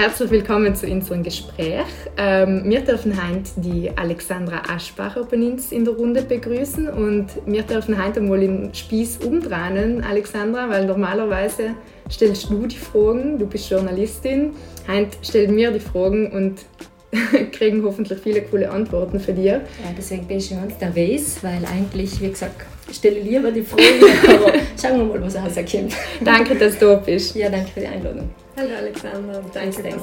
Herzlich willkommen zu unserem Gespräch. Ähm, wir dürfen heute die Alexandra Aschbacher bei uns in der Runde begrüßen und wir dürfen heute mal den Spieß umdrehen, Alexandra, weil normalerweise stellst du die Fragen, du bist Journalistin. Heute stellen wir die Fragen und kriegen hoffentlich viele coole Antworten für dir. Ja, deswegen bin ich schon ganz nervös, weil eigentlich, wie gesagt, ich stelle lieber die Fragen, aber schauen wir mal, was rauskommt. Danke, dass du da bist. Ja, danke für die Einladung. Hallo Alexander, danke, danke.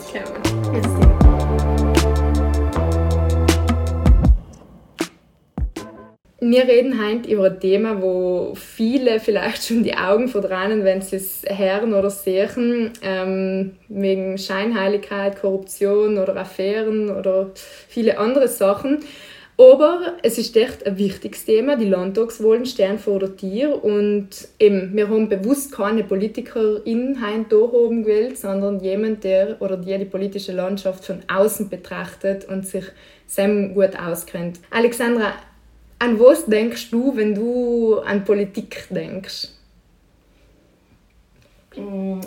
Wir reden heute über ein Thema, wo viele vielleicht schon die Augen verdrehen, wenn sie es hören oder sehen, ähm, wegen Scheinheiligkeit, Korruption oder Affären oder viele andere Sachen. Aber es ist echt ein wichtiges Thema. Die Landtagswahlen stehen vor der Tür und eben, wir haben bewusst keine Politikerin hier oben gewählt, sondern jemand, der oder die die politische Landschaft von außen betrachtet und sich sehr gut auskennt. Alexandra, an was denkst du, wenn du an Politik denkst? Mm,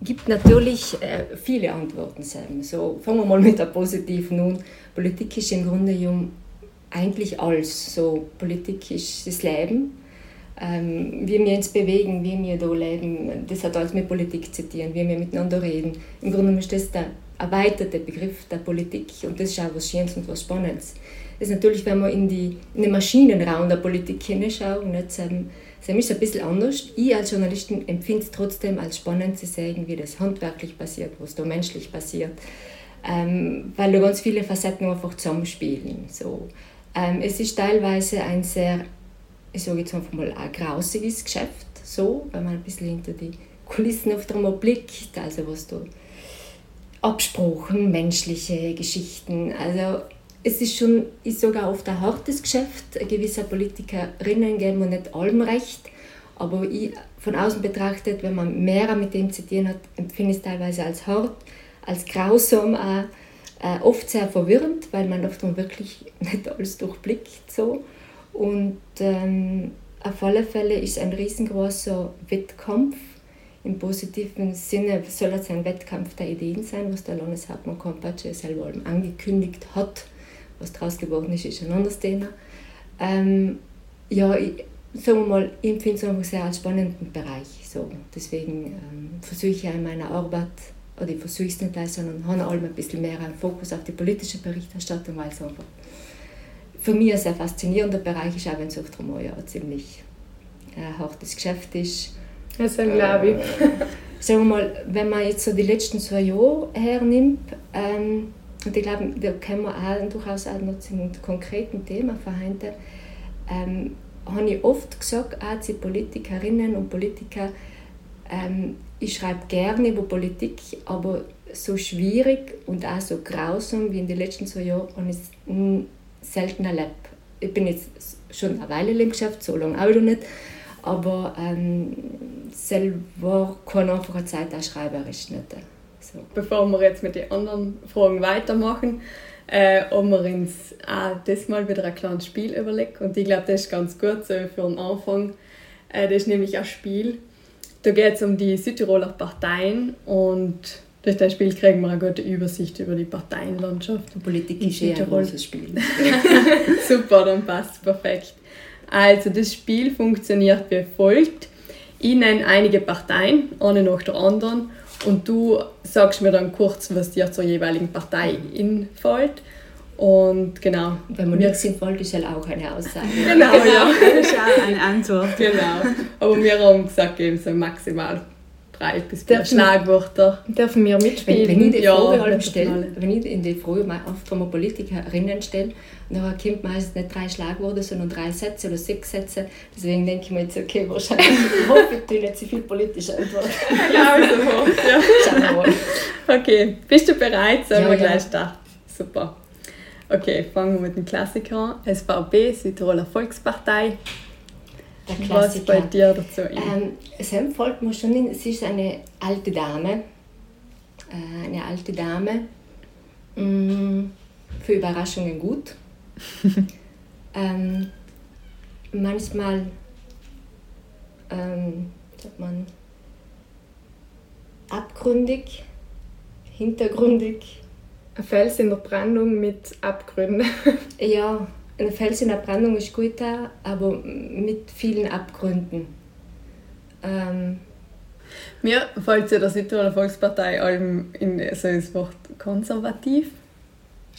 gibt natürlich äh, viele Antworten. Sam. So, fangen wir mal mit der positiven an. Politik ist im Grunde genommen eigentlich alles. So, Politik ist das Leben. Ähm, wie wir uns bewegen, wie wir hier leben, das hat alles mit Politik zu tun, wie wir miteinander reden. Im Grunde ist das der erweiterte Begriff der Politik und das ist auch was Schönes und was Spannendes ist natürlich, wenn wir in, die, in den Maschinenraum der Politik ähm, das ist ein bisschen anders. Ich als Journalistin empfinde es trotzdem als spannend zu sehen, wie das handwerklich passiert, was da menschlich passiert, ähm, weil da ganz viele Facetten einfach zusammenspielen. So. Ähm, es ist teilweise ein sehr, ich sage jetzt mal, ein grausiges Geschäft, so, wenn man ein bisschen hinter die Kulissen auf einmal blickt, also was da Absprachen, menschliche Geschichten, also es ist schon ist sogar oft ein hartes Geschäft. Gewisse Politikerinnen geben mir nicht allem recht. Aber ich, von außen betrachtet, wenn man mehr mit dem tun hat, empfinde ich es teilweise als hart, als grausam, auch, äh, oft sehr verwirrend, weil man oft wirklich nicht alles durchblickt. So. Und ähm, auf alle Fälle ist ein riesengroßer Wettkampf. Im positiven Sinne soll es ein Wettkampf der Ideen sein, was der Landeshauptmann Kompatsche selber angekündigt hat was daraus geworden ist, ist ein anderes Thema. Ähm, ja, ich, sagen wir mal, ich empfinde es einfach sehr spannenden Bereich. So. Deswegen ähm, versuche ich ja in meiner Arbeit, oder ich versuche es nicht gleich, sondern habe allem ein bisschen mehr einen Fokus auf die politische Berichterstattung, weil es einfach für mich ein sehr faszinierender Bereich ist, auch wenn es oft einmal ja ziemlich äh, hartes Geschäft ist. Das glaube ich. Äh, sagen wir mal, wenn man jetzt so die letzten zwei Jahre hernimmt, ähm, und ich glaube, da können wir auch durchaus auch noch zum konkreten Thema verhandeln. Ähm, habe ich oft gesagt, auch zu Politikerinnen und Politikern, ähm, ich schreibe gerne über Politik, aber so schwierig und auch so grausam wie in den letzten zwei Jahren habe ich es selten erlebt. Ich bin jetzt schon eine Weile im Geschäft, so lange auch noch nicht, aber ähm, selber keine einfache Zeit als schreiberisch nicht. So. Bevor wir jetzt mit den anderen Fragen weitermachen, äh, haben wir uns auch das mal wieder ein kleines Spiel überlegt. Und ich glaube, das ist ganz gut so für den Anfang. Äh, das ist nämlich ein Spiel, da geht es um die Südtiroler Parteien und durch das Spiel kriegen wir eine gute Übersicht über die Parteienlandschaft. Die Politik ist eh ein großes Spiel. Super, dann passt perfekt. Also das Spiel funktioniert wie folgt. Ich nenne einige Parteien, eine nach der anderen, und du sagst mir dann kurz, was dir zur jeweiligen Partei einfällt. Und genau. Wenn man nichts einfällt, ist halt auch eine Aussage. genau, ja. Das ist auch eine Antwort. Genau. Aber wir haben gesagt, eben so maximal drei bis vier Schlagwörter. Dürfen wir mitspielen? Wenn, wenn ich die Frage ja, stelle, wenn ich in die Frage oft von Politikerinnen stelle, dann kommt meistens nicht drei Schlagworte, sondern drei Sätze oder sechs Sätze. Deswegen denke ich mir jetzt, okay, wahrscheinlich hoffe ich nicht zu viel politische Antworten. ja, also, ja. Schauen wir mal. Okay, bist du bereit? Sollen ja, wir gleich starten? Super. Okay, fangen wir mit dem Klassiker an. SVP, Südtiroler Volkspartei. Der Klassiker. Was bei dir dazu? Ähm, es folgt mir schon in, sie ist eine alte Dame. Äh, eine alte Dame. Mm, für Überraschungen gut. ähm, manchmal ähm, sagt man abgründig, hintergründig. Ein Fels in der Brandung mit Abgründen. ja, ein Fels in der Brandung ist gut da, aber mit vielen Abgründen. Ähm, Mir fällt ja der Südtiroler Volkspartei allem in so das Wort konservativ.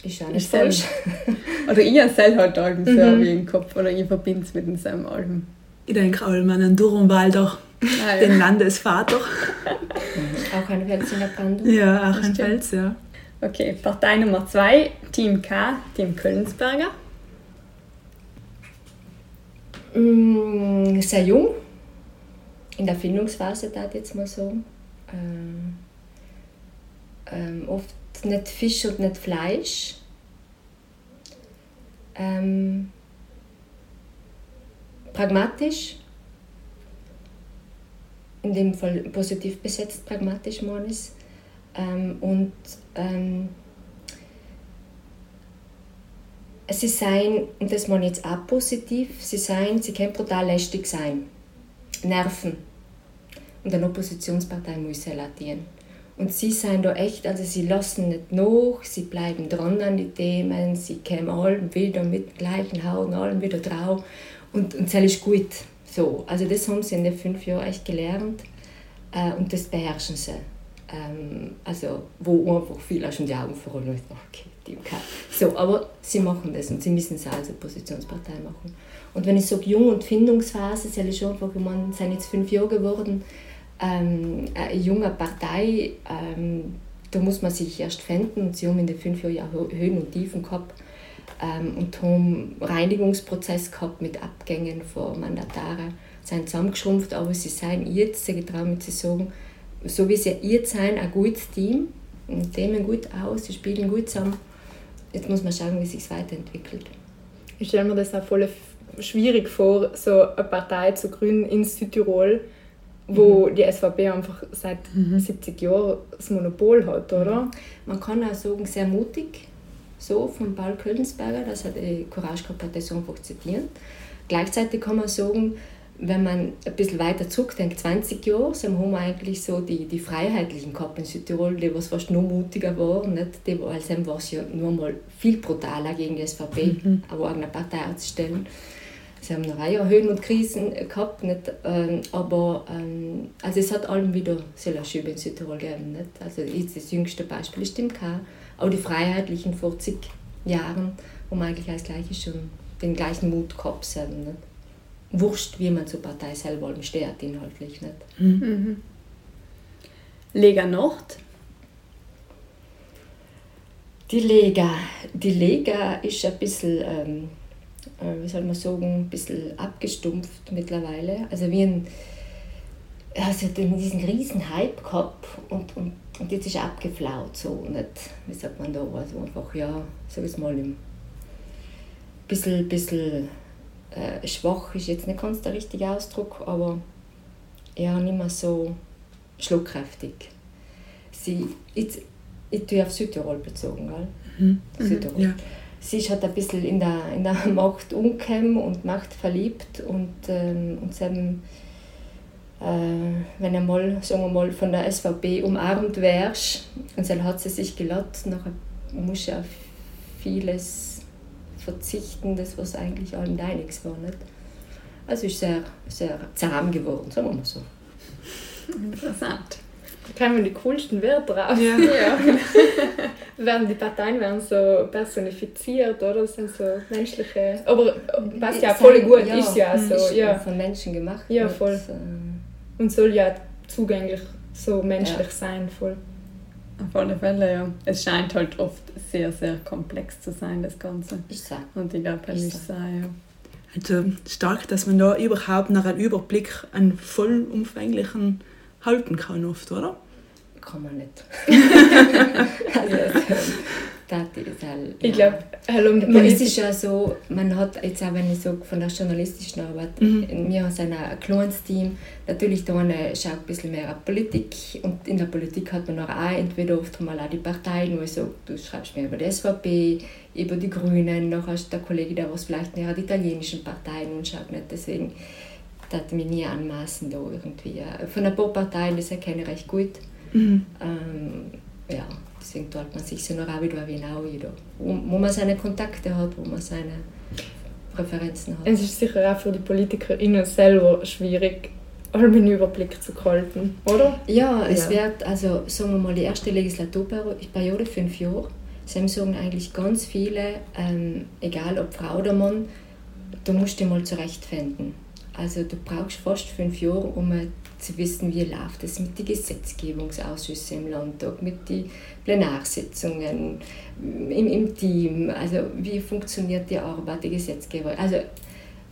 Ist auch nicht falsch. oder ich habe es halt allem so mhm. wie im Kopf oder ich verbinde es mit dem Alben. Ich denke allem an einen Durumwalder, ah, ja. den Landesvater. auch ein Fels in der Brandung. Ja, auch ein Fels, ja. Okay, Partei Nummer zwei, Team K, Team Köllensberger. Mm, sehr jung, in der Findungsphase, da jetzt mal so. Ähm, ähm, oft nicht Fisch und nicht Fleisch. Ähm, pragmatisch, in dem Fall positiv besetzt, pragmatisch, Monis. Ähm, und ähm, sie sein, und das meine ich jetzt auch positiv, sie sein, sie können brutal lästig sein. Nerven. Und eine Oppositionspartei muss relatieren. Und sie sind da echt, also sie lassen nicht nach, sie bleiben dran an die Themen, sie kommen allem wieder mit gleichen Haaren, allem wieder drauf. Und, und das ist gut. So, also das haben sie in den fünf Jahren echt gelernt äh, und das beherrschen sie. Ähm, also wo einfach viele schon die Augen verrollen und okay, die okay. So, aber sie machen das und sie müssen es als Oppositionspartei machen. Und wenn ich sage Jung- und Findungsphase, soll ich schon einfach, man sind jetzt fünf Jahre geworden, ähm, eine junge Partei, ähm, da muss man sich erst finden und sie haben in den fünf Jahren Höhen und Tiefen gehabt ähm, und haben Reinigungsprozess gehabt mit Abgängen von Mandataren, sind zusammengeschrumpft, aber sie seien jetzt, ich traue mich zu sagen, so wie sie jetzt sind, ein gutes Team, und Themen gut aus, sie spielen gut zusammen. Jetzt muss man schauen, wie sich es weiterentwickelt. Ich stelle mir das auch voll schwierig vor, so eine Partei zu gründen in Südtirol, wo mhm. die SVP einfach seit mhm. 70 Jahren das Monopol hat, oder? Man kann auch sagen, sehr mutig, so von Paul Köllensberger, das hat die Courage gehabt, das einfach zitieren. Gleichzeitig kann man sagen, wenn man ein bisschen weiter zurückdenkt, 20 Jahre, so haben wir eigentlich so die, die Freiheitlichen gehabt in Südtirol, die was fast noch mutiger waren. Nicht? Die, weil also war es ja nur mal viel brutaler gegen die SVP, mhm. eine eigene Partei aufzustellen. Sie haben noch eine Höhen und Krisen gehabt, nicht? Ähm, aber ähm, also es hat allem wieder sehr Schübe in Südtirol gegeben. Nicht? Also jetzt das jüngste Beispiel ist MK, auch die Freiheitlichen vor zig Jahren, wo man eigentlich als Gleiche schon den gleichen Mut gehabt haben. Nicht? Wurscht, wie man zur Partei selber steht, inhaltlich nicht. Mhm. Lega Nord? Die Lega, die Lega ist ein bisschen, ähm, äh, wie soll man sagen, ein bisschen abgestumpft mittlerweile. Also wie ein, also diesen riesen Hype gehabt und, und, und jetzt ist er abgeflaut, so nicht, wie sagt man da, also einfach, ja, sag ich mal, ein bisschen, bisschen äh, schwach ist jetzt nicht ganz der richtige Ausdruck, aber ja, nicht mehr so schluckkräftig. Sie, ich, ich tue auf Südtirol bezogen, gell? Mhm. Südtirol. Ja. Sie ist halt ein bisschen in der, in der Macht umgekommen und Macht verliebt und, ähm, und eben, äh, wenn er mal, sagen wir mal, von der SVP umarmt wärst und dann hat sie sich gelassen, nachher muss ja vieles verzichten, das was eigentlich allen deiniges war. Nicht? Also ist sehr, sehr zahm geworden, sagen wir mal so. Interessant. Da kommen die coolsten Werte drauf. Ja. ja. werden die Parteien werden so personifiziert, oder? Das sind so menschliche. Aber was ja voll gut ja, ist ja so. Ist ja. Von Menschen gemacht. Ja, voll. Und, äh, und soll ja zugänglich so menschlich ja. sein, voll. Auf alle Fälle, ja. Es scheint halt oft sehr, sehr komplex zu sein, das Ganze. Ist so. Und ich glaube, es ist so, ja. Also stark, dass man da überhaupt nach einem Überblick einen vollumfänglichen halten kann, oft, oder? Kann man nicht. also, ich glaube, man ist es ja so, man hat jetzt auch, wenn ich so von der journalistischen Arbeit, mhm. wir haben ein kleines Team, natürlich da eine schaut ein bisschen mehr auf Politik und in der Politik hat man auch entweder oft mal auch die Parteien, wo ich so, du schreibst mir über die SVP, über die Grünen, noch hast der Kollege, der was vielleicht mehr die italienischen Parteien und schaut nicht, deswegen das mich nie anmaßen da irgendwie. Von ein paar Parteien, das erkenne ich recht gut. Mhm. Ähm, ja Deswegen tut man sich so noch auch wieder wie auch jeder. Wo, man seine Kontakte hat, wo man seine Präferenzen hat. Es ist sicher auch für die PolitikerInnen selber schwierig, einen Überblick zu halten, oder? Ja, es Ja. wird, also sagen wir mal, die erste Legislaturperiode, fünf Jahre, sie sagen eigentlich ganz viele, ähm, egal ob Frau oder Mann, du musst dich mal zurechtfinden. Also du brauchst fast fünf Jahre, um äh, zu wissen, wie läuft es mit den Gesetzgebungsausschüssen im Landtag, mit den Plenarsitzungen, im, im Team, also wie funktioniert die Arbeit, die Gesetzgeber. Also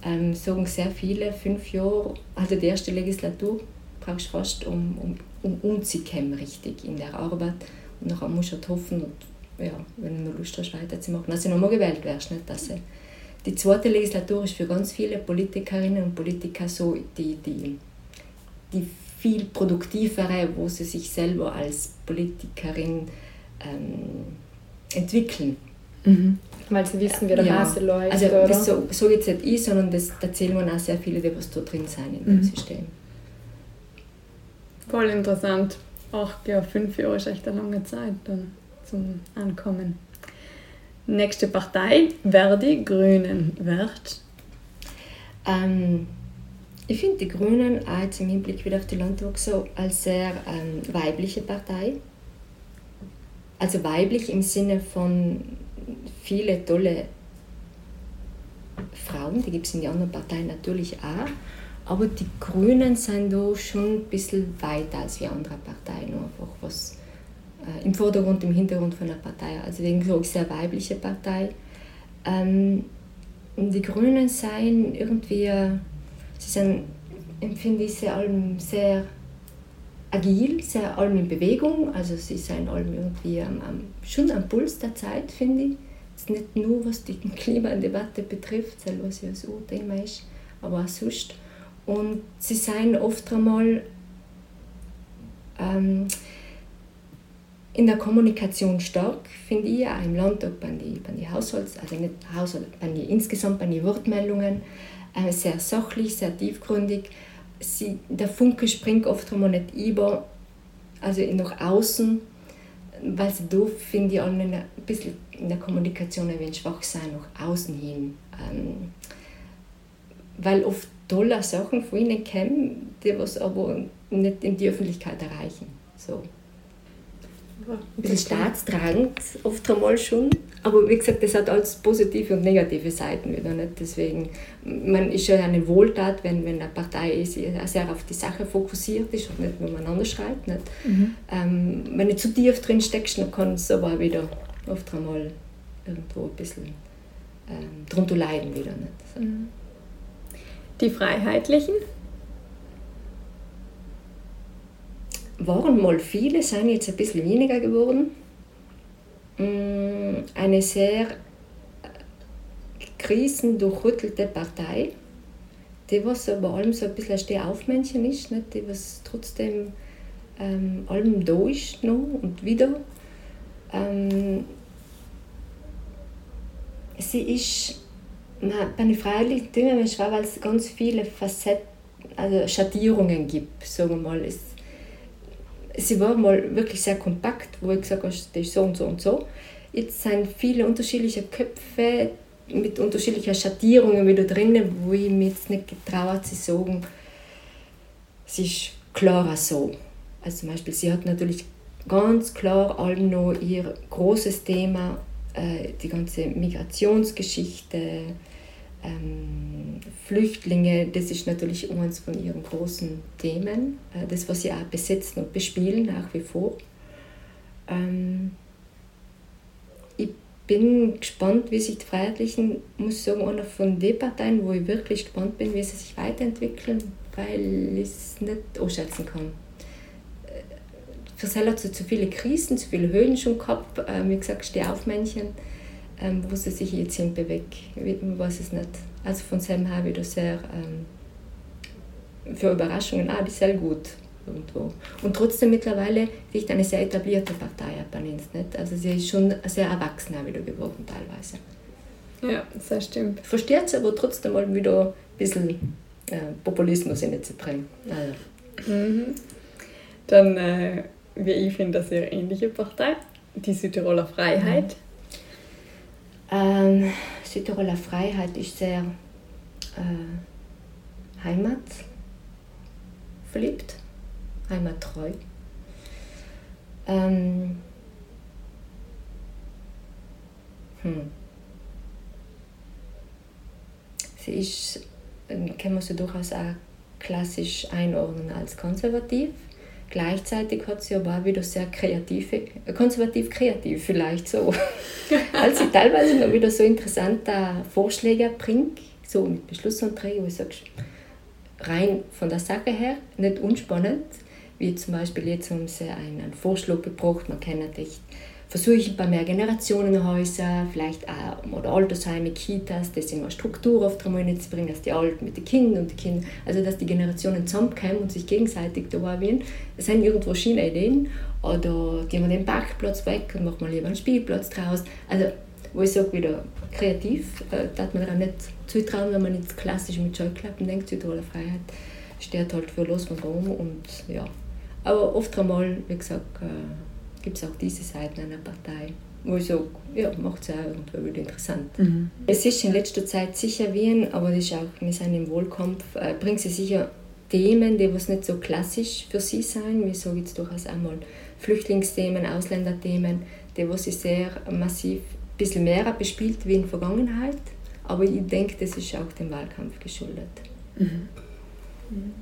ähm, sagen sehr viele, fünf Jahre, also die erste Legislatur brauchst du fast, um, um, um umzukommen richtig in der Arbeit. Und nachher musst du halt hoffen, und, ja, wenn du noch Lust hast, weiterzumachen, dass du nochmal gewählt wirst. Nicht, dass du, die zweite Legislatur ist für ganz viele Politikerinnen und Politiker so die, die, die viel produktivere, wo sie sich selber als Politikerin ähm, entwickeln. Mhm. Weil sie wissen, wie der Ja. Hase läuft, Also oder? das so, so jetzt nicht ich, sondern das, da zählen wir auch sehr viele, die was da drin sind in dem Mhm. System. Voll interessant. Auch ja, fünf Jahre ist echt eine lange Zeit dann zum Ankommen. Nächste Partei, Verdi, Grünen, Wert. Ähm, ich finde die Grünen auch jetzt im Hinblick wieder auf die Landtag so als sehr ähm, weibliche Partei. Also weiblich im Sinne von viele tolle Frauen, die gibt es in den anderen Parteien natürlich auch. Aber die Grünen sind da schon ein bisschen weiter als die anderen Parteien, einfach was äh, im Vordergrund, im Hintergrund von der Partei. Also wegen so eine sehr weibliche Partei. Ähm, die Grünen seien irgendwie, sie sind, empfinde ich, sehr, sehr agil, sehr allem in Bewegung. Also sie sind allem irgendwie am, am, schon am Puls der Zeit, finde ich. Jetzt nicht nur was die Klimadebatte betrifft, selber was ja so ein Thema ist, aber auch sonst. Und sie seien oft einmal ähm, in der Kommunikation stark, finde ich, auch im Landtag bei den, bei den Haushalts-, also nicht Haushalt, bei den, insgesamt bei den Wortmeldungen, sehr sachlich, sehr tiefgründig. Sie, der Funke springt oft einmal nicht über, also nach außen, weil sie da, finde ich, alle ein bisschen in der Kommunikation ein wenig schwach sein, nach außen hin. Ähm, weil oft tolle Sachen von ihnen kommen, die was aber nicht in die Öffentlichkeit erreichen. So. Ein bisschen staatstragend, oft einmal schon. Aber wie gesagt, das hat alles positive und negative Seiten wieder. Nicht? Deswegen, man ist ja eine Wohltat, wenn, wenn eine Partei ist, sehr auf die Sache fokussiert ist und nicht miteinander schreibt. Nicht? Ähm, wenn du zu tief drin steckst, dann kann es aber wieder oft einmal irgendwo ein bisschen ähm, drunter leiden wieder. Nicht? So. Die Freiheitlichen, waren mal viele, sind jetzt ein bisschen weniger geworden. Mm, Eine sehr krisendurchrüttelte Partei, die was aber allem so ein bisschen ein Stehaufmännchen ist, nicht? die was trotzdem ähm, allem da ist noch und wieder. Ähm, sie ist na, bei den Freiheitlichen schwer, weil es ganz viele Facetten, also Schattierungen gibt, sagen wir mal. Es, sie war mal wirklich sehr kompakt, wo ich gesagt habe, das ist so und so und so. Jetzt sind viele unterschiedliche Köpfe mit unterschiedlichen Schattierungen wieder drin, wo ich mir jetzt nicht getraut zu sagen, es ist klarer so. Also zum Beispiel, sie hat natürlich ganz klar allem noch ihr großes Thema, äh, die ganze Migrationsgeschichte, ähm, Flüchtlinge, das ist natürlich eines von ihren großen Themen, äh, das, was sie auch besetzen und bespielen nach wie vor. Ähm, ich bin gespannt, wie sich die Freiheitlichen, muss ich sagen, einer von den Parteien, wo ich wirklich gespannt bin, wie sie sich weiterentwickeln, weil ich es nicht einschätzen kann. Äh, Für sie hat sie zu viele Krisen, zu viele Höhen schon gehabt, äh, wie gesagt, Stehaufmännchen ähm, wo sie sich jetzt hin bewegt. Ich weiß es nicht. Also von Sam her wieder sehr ähm, für Überraschungen auch, die sehr gut irgendwo. Und trotzdem mittlerweile ist eine sehr etablierte Partei, Japanins, nicht? Also sie ist schon sehr erwachsen auch wieder geworden teilweise. ja, das stimmt. Versteht sie aber trotzdem mal wieder ein bisschen äh, Populismus in zu bringen. Also, Mhm. Dann, äh, wie ich finde, eine sehr ähnliche Partei. die Südtiroler Freiheit? Ähm, Südtiroler Freiheit ist sehr äh, heimatverliebt, heimattreu. Ähm, hm. Sie ist, ähm, kann man sie durchaus auch klassisch einordnen als konservativ. Gleichzeitig hat sie aber auch wieder sehr kreative, äh, konservativ kreativ vielleicht so. Als sie teilweise noch wieder so interessante Vorschläge bringt, so mit Beschlussanträgen, wo ich sage, rein von der Sache her nicht unspannend, wie zum Beispiel jetzt haben sie einen Vorschlag gebracht, man kann natürlich versuche ein paar mehr Generationenhäuser, vielleicht auch oder Altersheime, Kitas, das immer Struktur auf die zu bringen, dass die Alten mit den Kindern und die Kinder, also dass die Generationen zusammenkommen und sich gegenseitig da erwähnen. Das sind irgendwo schöne Ideen. Oder gehen wir den Parkplatz weg und machen mal lieber einen Spielplatz draus. Also, wo ich sage, wieder kreativ, äh, darf man auch nicht zutrauen, wenn man nicht klassisch mit Scheuklappen denkt, Südtiroler Freiheit steht halt für los von Rom und ja. Aber oft einmal, wie gesagt, äh, gibt es auch diese Seiten einer Partei, wo ich sage, ja, macht es auch irgendwie interessant. Mhm. Es ist in letzter Zeit sicher Wien, aber das ist auch, wir sind im Wohlkampf, äh, bringt sie sicher Themen, die was nicht so klassisch für sie sein, wie sage jetzt durchaus einmal Flüchtlingsthemen, Ausländerthemen, die was sie sehr massiv ein bisschen mehr bespielt wie in der Vergangenheit. Aber ich denke, das ist auch dem Wahlkampf geschuldet. Mhm. mhm.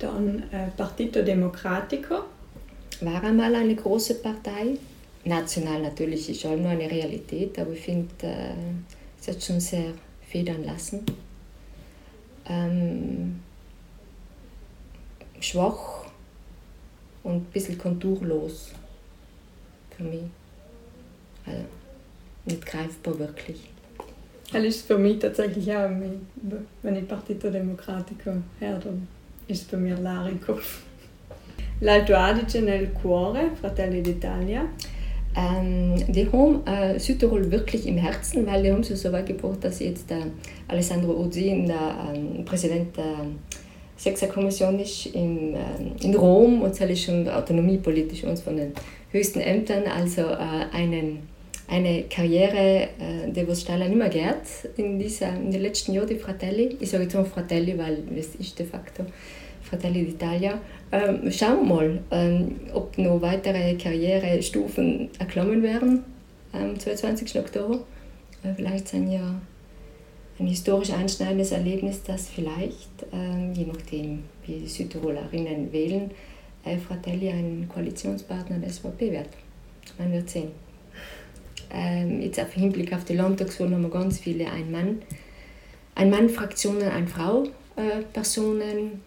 Dann äh, Partito Democratico war einmal eine große Partei. National natürlich ist auch nur eine Realität, aber ich finde, äh, es hat schon sehr federn lassen. Ähm, schwach und ein bisschen konturlos für mich. Also nicht greifbar wirklich. Das ist für mich tatsächlich auch, wenn ich Partito Democratico höre, dann ist es bei mir Larikov. L'Alto Adige nel cuore, Fratelli d'Italia. Ähm, die haben äh, Südtirol wirklich im Herzen, weil die haben so weit gebracht, dass jetzt äh, Alessandro Urzin, der äh, Präsident der Sechserkommission ist in, äh, in Rom und das ist schon autonomiepolitisch uns von den höchsten Ämtern, also äh, einen, eine Karriere, äh, die was Stahler nicht mehr geht in, dieser, in den letzten Jahren, die Fratelli. Ich sage jetzt mal Fratelli, weil es ist de facto Fratelli d'Italia. Ähm, schauen wir mal, ähm, ob noch weitere Karrierestufen erklommen werden am 22. Oktober. Äh, vielleicht sind ja ein historisch einschneidendes Erlebnis, dass vielleicht, ähm, je nachdem wie die Südtirolerinnen wählen, äh, Fratelli ein Koalitionspartner der SVP wird. Man wird sehen. Ähm, jetzt auf Hinblick auf die Landtagswahl haben wir ganz viele Ein-Mann- Ein-Mann-Fraktionen, Ein-Frau-Personen,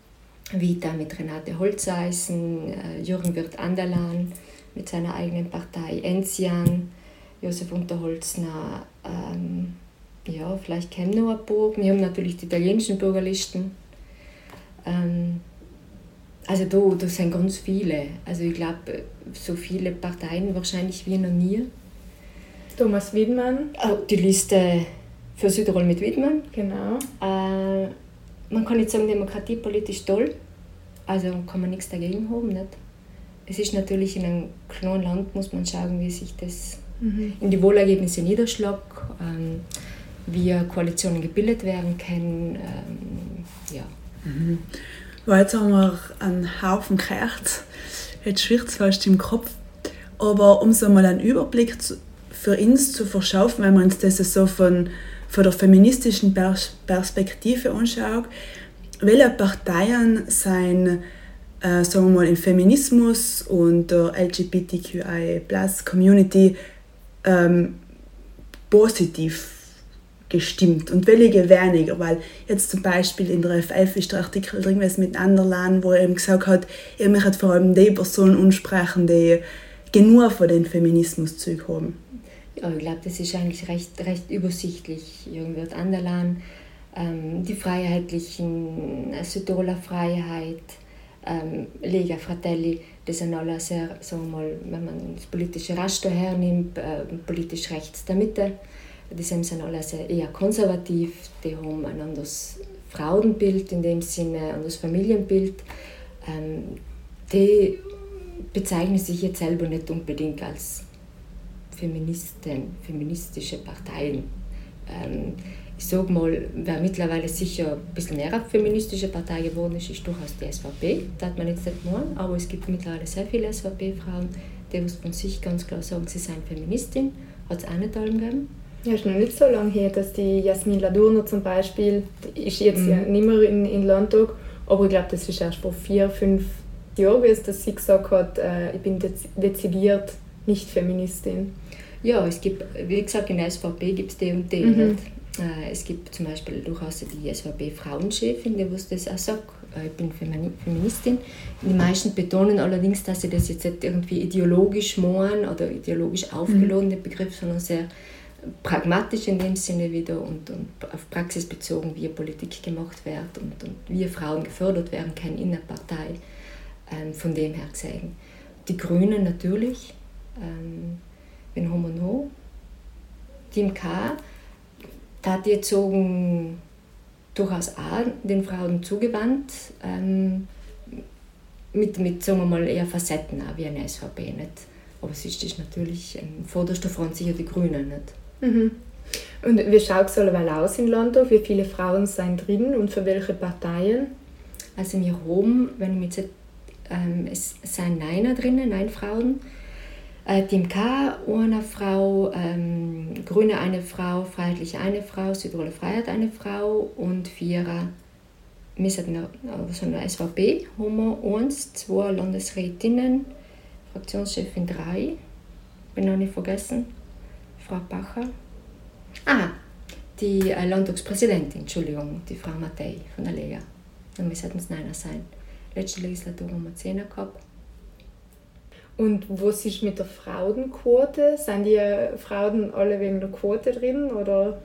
Vita mit Renate Holzeisen, äh, Jürgen Wirth Anderlan mit seiner eigenen Partei, Enzian, Josef Unterholzner, ähm, ja, vielleicht ein paar. Wir haben natürlich die italienischen Bürgerlisten. Ähm, also da, da sind ganz viele. Also ich glaube, so viele Parteien wahrscheinlich wie noch nie. Thomas Wiedmann. Oh, die Liste für Südtirol mit Wiedmann. Genau. Äh, man kann nicht sagen, Demokratie politisch toll, also kann man nichts dagegen haben. Nicht? Es ist natürlich in einem kleinen Land, muss man schauen, wie sich das mhm. in die Wohlergebnisse niederschlägt, ähm, wie Koalitionen gebildet werden können. Ähm, ja. Mhm. jetzt haben wir einen Haufen gehört, jetzt schwirrt es fast im Kopf. Aber um so mal einen Überblick zu, für uns zu verschaffen, wenn wir uns das so von von der feministischen Perspektive anschaue, welche Parteien sind äh, sagen wir mal, im Feminismus und der LGBTQI-Plus-Community ähm, positiv gestimmt und welche weniger, weil jetzt zum Beispiel in der FF ist der Artikel irgendwas mit Anderlan, wo er eben gesagt hat, er möchte vor allem die Personen ansprechen, die genug von den Feminismus-Zeug haben. Ja, ich glaube, das ist eigentlich recht, recht übersichtlich. Jürgen Anderlan, ähm, die Freiheitlichen, äh, Südtiroler Freiheit, ähm, Lega Fratelli, das sind alle sehr, sagen wir mal, wenn man das politische Raster hernimmt, äh, politisch rechts der Mitte, die sind alle sehr eher konservativ, die haben ein anderes Frauenbild in dem Sinne, ein anderes Familienbild. Ähm, die bezeichnen sich jetzt selber nicht unbedingt als Feministen, feministische Parteien. Ähm, ich sage mal, wer mittlerweile sicher ein bisschen mehr eine feministische Partei geworden ist, ist durchaus die SVP. Das hat man jetzt nicht meinen, aber es gibt mittlerweile sehr viele SVP-Frauen, die von sich ganz klar sagen, sie seien Feministin. Hat es auch nicht allen gegeben. Ja, ist noch nicht so lange her, dass die Jasmin Ladurno zum Beispiel, die ist jetzt mhm. ja nicht mehr in, in Landtag, aber ich glaube, das ist erst vor vier, fünf Jahren, dass sie gesagt hat, äh, ich bin dezidiert nicht Feministin. Ja, es gibt, wie gesagt, in der SVP gibt es die und die. Mhm. Äh, es gibt zum Beispiel durchaus die SVP-Frauenchefin, die das auch sagt, äh, ich bin Feministin. Die meisten betonen allerdings, dass sie das jetzt nicht irgendwie ideologisch meinen oder ideologisch aufgeladene mhm. Begriff, sondern sehr pragmatisch in dem Sinne wieder und, und auf Praxis bezogen, wie Politik gemacht wird und, und wie Frauen gefördert werden können in der Partei. Ähm, von dem her gesehen. Die Grünen natürlich, ähm, wenn Homo No, Team K, da hat jetzt so durchaus auch den Frauen zugewandt, ähm, mit, mit sagen wir mal, eher Facetten auch wie eine SVP. Nicht? Aber es ist natürlich in vorderster Front sicher die Grünen. Nicht? Mhm. Und wie schaut es alleweil aus in Landau? Wie viele Frauen sind drin und für welche Parteien? Also wir haben, wenn ich mich jetzt, ähm, es sind Neiner drinnen, neun Frauen. Äh, Team K eine Frau, ähm, Grüne eine Frau, Freiheitliche eine Frau, Südtiroler Freiheit eine Frau und Vierer sind also eine SVP, wir eins, zwei Landesrätinnen, Fraktionschefin drei, bin noch nicht vergessen, Frau Bacher. Ah, die äh, Landtagspräsidentin, Entschuldigung, die Frau Mattei von der Lega. Wir sollten es neiner sein. Letzte Legislatur haben wir zehn gehabt. Und was ist mit der Frauenquote? Sind die Frauen alle wegen der Quote drin? Oder?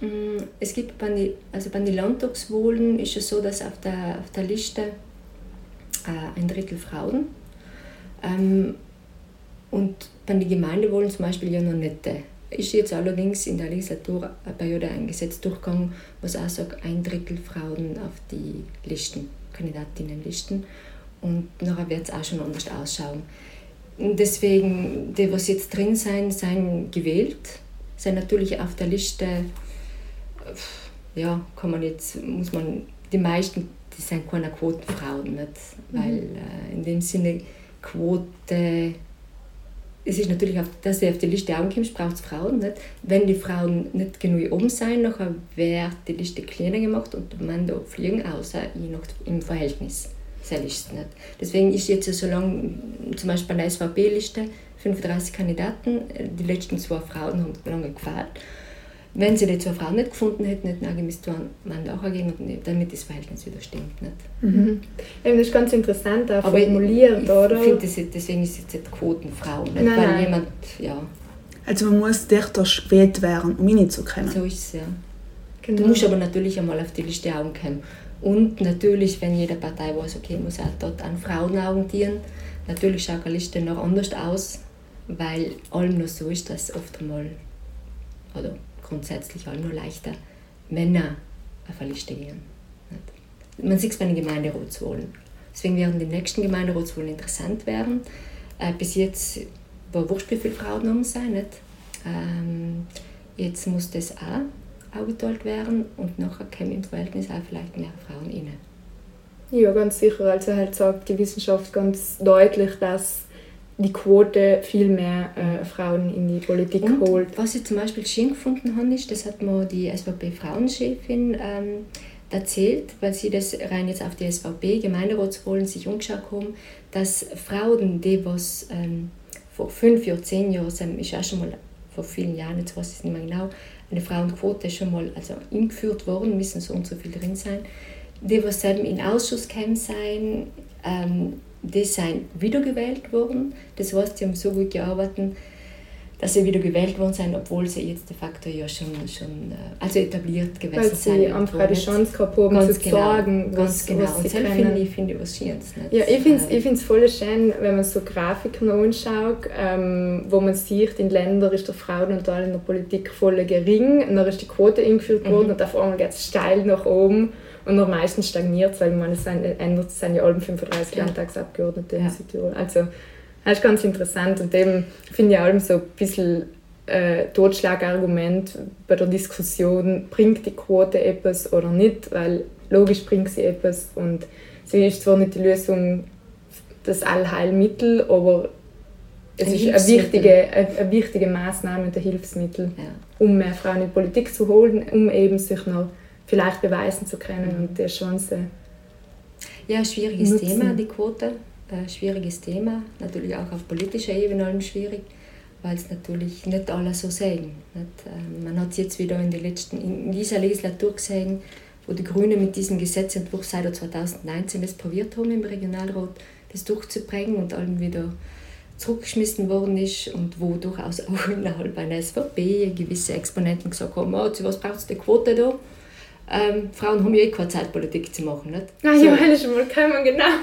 Mm, es gibt bei den, also bei den ist es so, dass auf der, auf der Liste äh, ein Drittel Frauen ähm, und bei den Gemeindewahlen zum Beispiel ja noch nicht ist jetzt allerdings in der Legislaturperiode eingesetzt durchgegangen, was auch sagt, ein Drittel Frauen auf die Listen, Kandidatinnenlisten. Und nachher wird es auch schon anders ausschauen. Deswegen, die, was jetzt drin sind, sind gewählt, sind natürlich auf der Liste, ja, kann man jetzt, muss man, die meisten, die sind keine Quotenfrauen, nicht? Mhm. weil äh, in dem Sinne Quote es ist natürlich, auf, dass du auf die Liste ankommst, braucht es Frauen. Nicht? Wenn die Frauen nicht genug oben sind, dann wird die Liste kleiner gemacht und die Männer fliegen aus, je nach im Verhältnis. Das ist nicht. Deswegen ist jetzt so lange, zum Beispiel bei der SVP-Liste, 35 Kandidaten, die letzten zwei Frauen haben lange gefragt. Wenn sie die zwei Frauen nicht gefunden hätten, hätten auch müsste man auch gehen, damit das Verhältnis wieder stimmt. Nicht? Mhm. das ist ganz interessant auch formuliert, ich, oder? Ich finde, deswegen ist es jetzt nicht Quotenfrau, nicht? Nein, weil nein. jemand, ja. Also man muss Dichter spät werden, um ihn zu kennen. So ist es, ja. Genau. Du musst aber natürlich einmal auf die Liste Augen kommen. Und natürlich, wenn jede Partei weiß, okay, muss auch dort an Frauen orientieren, natürlich schaut eine Liste noch anders aus, weil allem nur so ist, dass oft einmal, oder grundsätzlich auch nur leichter Männer auf eine Liste gehen. Man sieht es bei den Gemeinderatswahlen. Deswegen werden die nächsten Gemeinderatswahlen interessant werden. Äh, bis jetzt war wurscht, wie viele Frauen um sein. Ähm, jetzt muss das auch aufgeteilt werden und nachher kommen im Verhältnis auch vielleicht mehr Frauen rein. Ja, ganz sicher. Also halt sagt die Wissenschaft ganz deutlich, dass die Quote viel mehr äh, Frauen in die Politik und holt. Was ich zum Beispiel schön gefunden habe, ist, das hat mir die SVP-Frauenchefin ähm, erzählt, weil sie das rein jetzt auf die SVP-Gemeinderatswahlen sich umgeschaut haben, dass Frauen, die was ähm, vor fünf oder zehn Jahren, ist auch schon mal vor vielen Jahren, jetzt weiß ich es nicht mehr genau, eine Frauenquote schon mal also eingeführt worden, müssen so und so viel drin sein, die was eben in Ausschuss kämen sein, ähm, die sind wiedergewählt worden. Das heißt, sie haben so gut gearbeitet, dass sie wieder gewählt worden sind, obwohl sie jetzt de facto ja schon, schon äh, also etabliert gewesen sind. Weil sie einfach die Chance gehabt haben, ganz zu genau, sagen, ganz was, genau. Was und das finde ich, find ich was Schönes. Ja, ich finde es ich voll schön, wenn man so Grafiken anschaut, ähm, wo man sieht, in Ländern ist der Frauenanteil in der Politik voll gering, und dann ist die Quote eingeführt worden mhm. und auf einmal geht es steil nach oben. Und noch meistens stagniert weil man es ändert, es sind ja alle 35 ja. Landtagsabgeordnete in Südtirol. Also Das ist ganz interessant und dem finde ich allem so ein bisschen äh, Totschlagargument bei der Diskussion, bringt die Quote etwas oder nicht, weil logisch bringt sie etwas und sie ist zwar nicht die Lösung, das Allheilmittel, aber es ein ist eine wichtige, eine, eine, wichtige Maßnahme und ein Hilfsmittel, ja. um mehr Frauen in die Politik zu holen, um eben sich noch vielleicht beweisen zu können mhm. und die Chance Ja, ein schwieriges nutzen. Thema, die Quote. Ein schwieriges Thema, natürlich auch auf politischer Ebene schwierig, weil es natürlich nicht alle so sehen. Nicht? Ähm, man hat es jetzt wieder in, letzten, in dieser Legislatur gesehen, wo die Grünen mit diesem Gesetzentwurf seit 2019 das probiert haben im Regionalrat, das durchzubringen und allem wieder zurückgeschmissen worden ist und wo durchaus auch innerhalb einer SVP gewisse Exponenten gesagt haben, oh, zu was braucht es die Quote da? Ähm, Frauen haben ja eh keine Zeit, Politik zu machen. Nicht? Nein, so. ja, meine schon mal kommen, genau.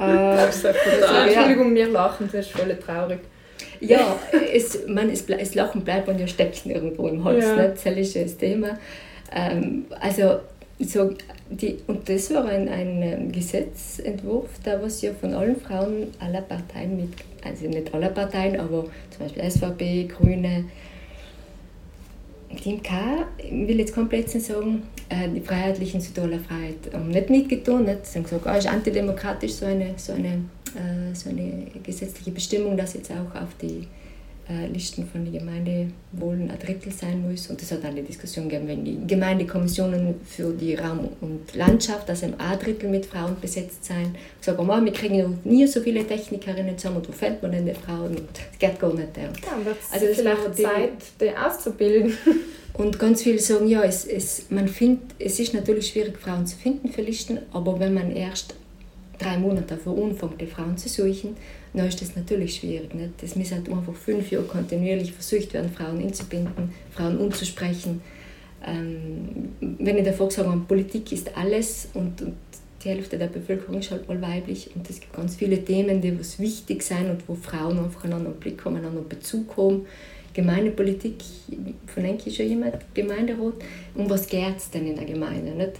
Äh, das Entschuldigung, wir lachen, das ist voll traurig. Ja, es, man, es, es Lachen bleibt und ja steckt irgendwo im Hals. Ja. Nicht? Das ist das Thema. Ähm, also, so, die, und das war ein, ein ähm, Gesetzentwurf, da was ja von allen Frauen aller Parteien mit, also nicht aller Parteien, aber zum Beispiel SVP, Grüne, MK, ich will jetzt komplett sagen, äh, die Freiheitlichen Südtiroler Freiheit haben nicht mitgetan. Nicht. Sie haben gesagt, oh, ist antidemokratisch so eine, so, eine, äh, so eine gesetzliche Bestimmung, dass jetzt auch auf die Listen von den Gemeindewohlen ein Drittel sein muss. Und es hat die Diskussion gegeben, wenn die Gemeindekommissionen für die Raum und Landschaft, dass ein Drittel mit Frauen besetzt sein. Ich sage, oh, wir kriegen nie so viele Technikerinnen zusammen, und wo fällt man denn die Frauen? Und das geht gar nicht. Ja, also das vielleicht Zeit, die auszubilden. Und ganz viele sagen, ja, es, es, man find, es ist natürlich schwierig, Frauen zu finden für Listen, aber wenn man erst drei Monate davor anfängt, die Frauen zu suchen, dann ist das natürlich schwierig. Nicht? Das muss halt einfach fünf Jahre kontinuierlich versucht werden, Frauen einzubinden, Frauen umzusprechen. Ähm, wenn ich davor gesagt habe, Politik ist alles und, und, die Hälfte der Bevölkerung ist halt mal weiblich und es gibt ganz viele Themen, die was wichtig sind und wo Frauen einfach einen anderen Blick haben, einen anderen Bezug haben. Gemeindepolitik, von denke ich schon jemand, Gemeinderat, um was geht es denn in der Gemeinde? Nicht?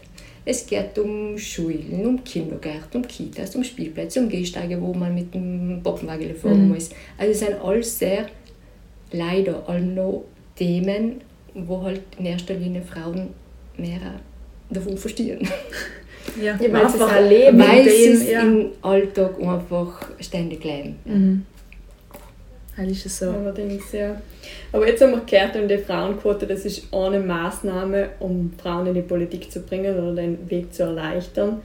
Es geht um Schulen, um Kindergärten, um Kitas, um Spielplätze, um Gehsteige, wo man mit dem Boppenwagen fahren mhm. muss. Also es sind alles sehr, leider, all noch Themen, wo halt in erster Linie Frauen mehr davon verstehen. Ja, ja weil sie es erleben. Weil sie es ja. im Alltag einfach ständig leben. Mhm. Das ist so. Allerdings, ja. Aber jetzt haben wir gehört, um die Frauenquote, das ist eine Maßnahme, um Frauen in die Politik zu bringen oder den Weg zu erleichtern.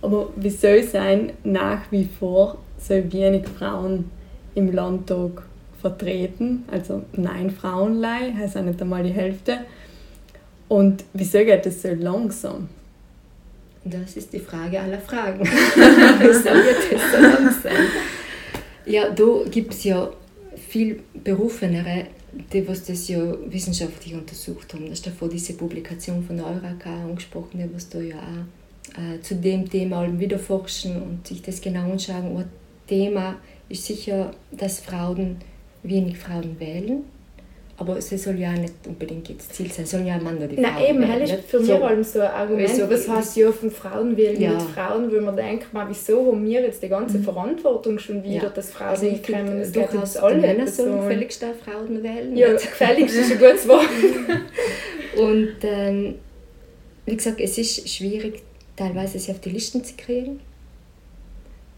Aber wie soll es sein, nach wie vor so wenig Frauen im Landtag vertreten? Also nein Frauenlei, heißt auch nicht einmal die Hälfte. Und wieso geht das so langsam? Das ist die Frage aller Fragen. wieso geht das so langsam? Ja, da gibt es ja viel berufenere, die was das ja wissenschaftlich untersucht haben. Da ist davor diese Publikation von Euraka angesprochen, die was da ja auch äh, zu dem Thema wieder forschen und sich das genau anschauen. Ein Thema ist sicher, dass Frauen wenig Frauen wählen aber es soll ja nicht unbedingt das Ziel sein, soll ja Mann oder die Nein, Frauen eben, das ist für mich so, allem so ein Argument. So, was heißt ja von Frauen wählen ja. mit Frauen, wo man denkt, man, wieso haben wir jetzt die ganze mhm. Verantwortung schon wieder, ja. dass Frauen also nicht kommen, das geht uns alle. Männer sollen gefälligst auch Frauen wählen. Ja, gefälligst ist ein gutes Wort. Und ähm, wie gesagt, es ist schwierig, teilweise sie auf die Listen zu kriegen.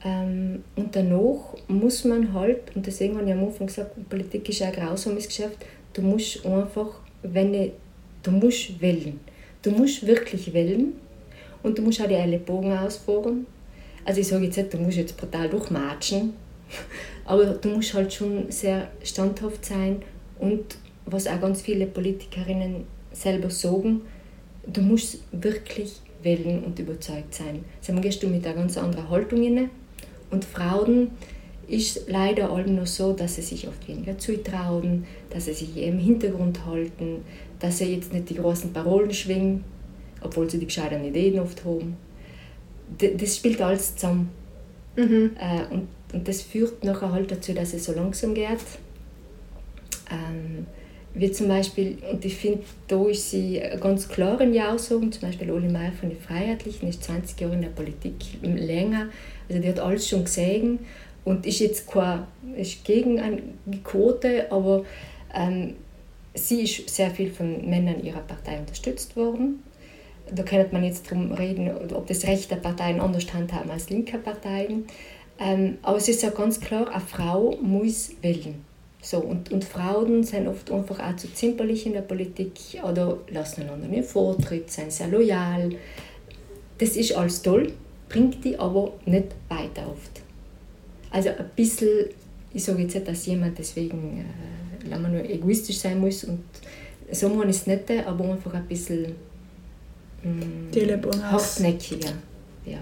Ähm, und danach muss man halt, und deswegen habe ich am Anfang gesagt, Politik ist ein grausames Geschäft, du musst einfach, wenn ich, du musst wählen. Du musst wirklich wählen und du musst auch die Ellenbogen ausfahren. Also ich sage jetzt nicht, du musst jetzt brutal durchmatschen, aber du musst halt schon sehr standhaft sein und was auch ganz viele Politikerinnen selber sagen, du musst wirklich wählen und überzeugt sein. Dann gehst du mit einer ganz anderen Haltung rein und Frauen ist leider allem nur so, dass sie sich oft weniger zutrauen, dass sie sich im Hintergrund halten, dass sie jetzt nicht die großen Parolen schwingen, obwohl sie die gescheiten Ideen oft haben. Das spielt alles zusammen. Mhm. Äh, und, und das führt nachher halt dazu, dass es so langsam geht. Ähm, wie zum Beispiel, und ich finde, da ist sie ganz klar in der Aussagen, zum Beispiel Oli Meyer von den Freiheitlichen ist 20 Jahre in der Politik länger, also die hat alles schon gesehen und ist jetzt kein, ist gegen eine Quote, aber ähm, sie ist sehr viel von Männern ihrer Partei unterstützt worden. Da könnte man jetzt darum reden, ob das rechte Parteien anders handhaben als linke Parteien. Ähm, aber es ist ja ganz klar, eine Frau muss wählen. So, und, und Frauen sind oft einfach auch zu zimperlich in der Politik oder lassen einander nicht Vortritt, sind sehr loyal. Das ist alles toll, bringt die aber nicht weiter oft. Also ein bisschen, ich sage jetzt nicht, dass jemand deswegen äh, nur egoistisch sein muss und so man ist nicht, aber einfach ein bisschen mm, hartnäckiger. Ja.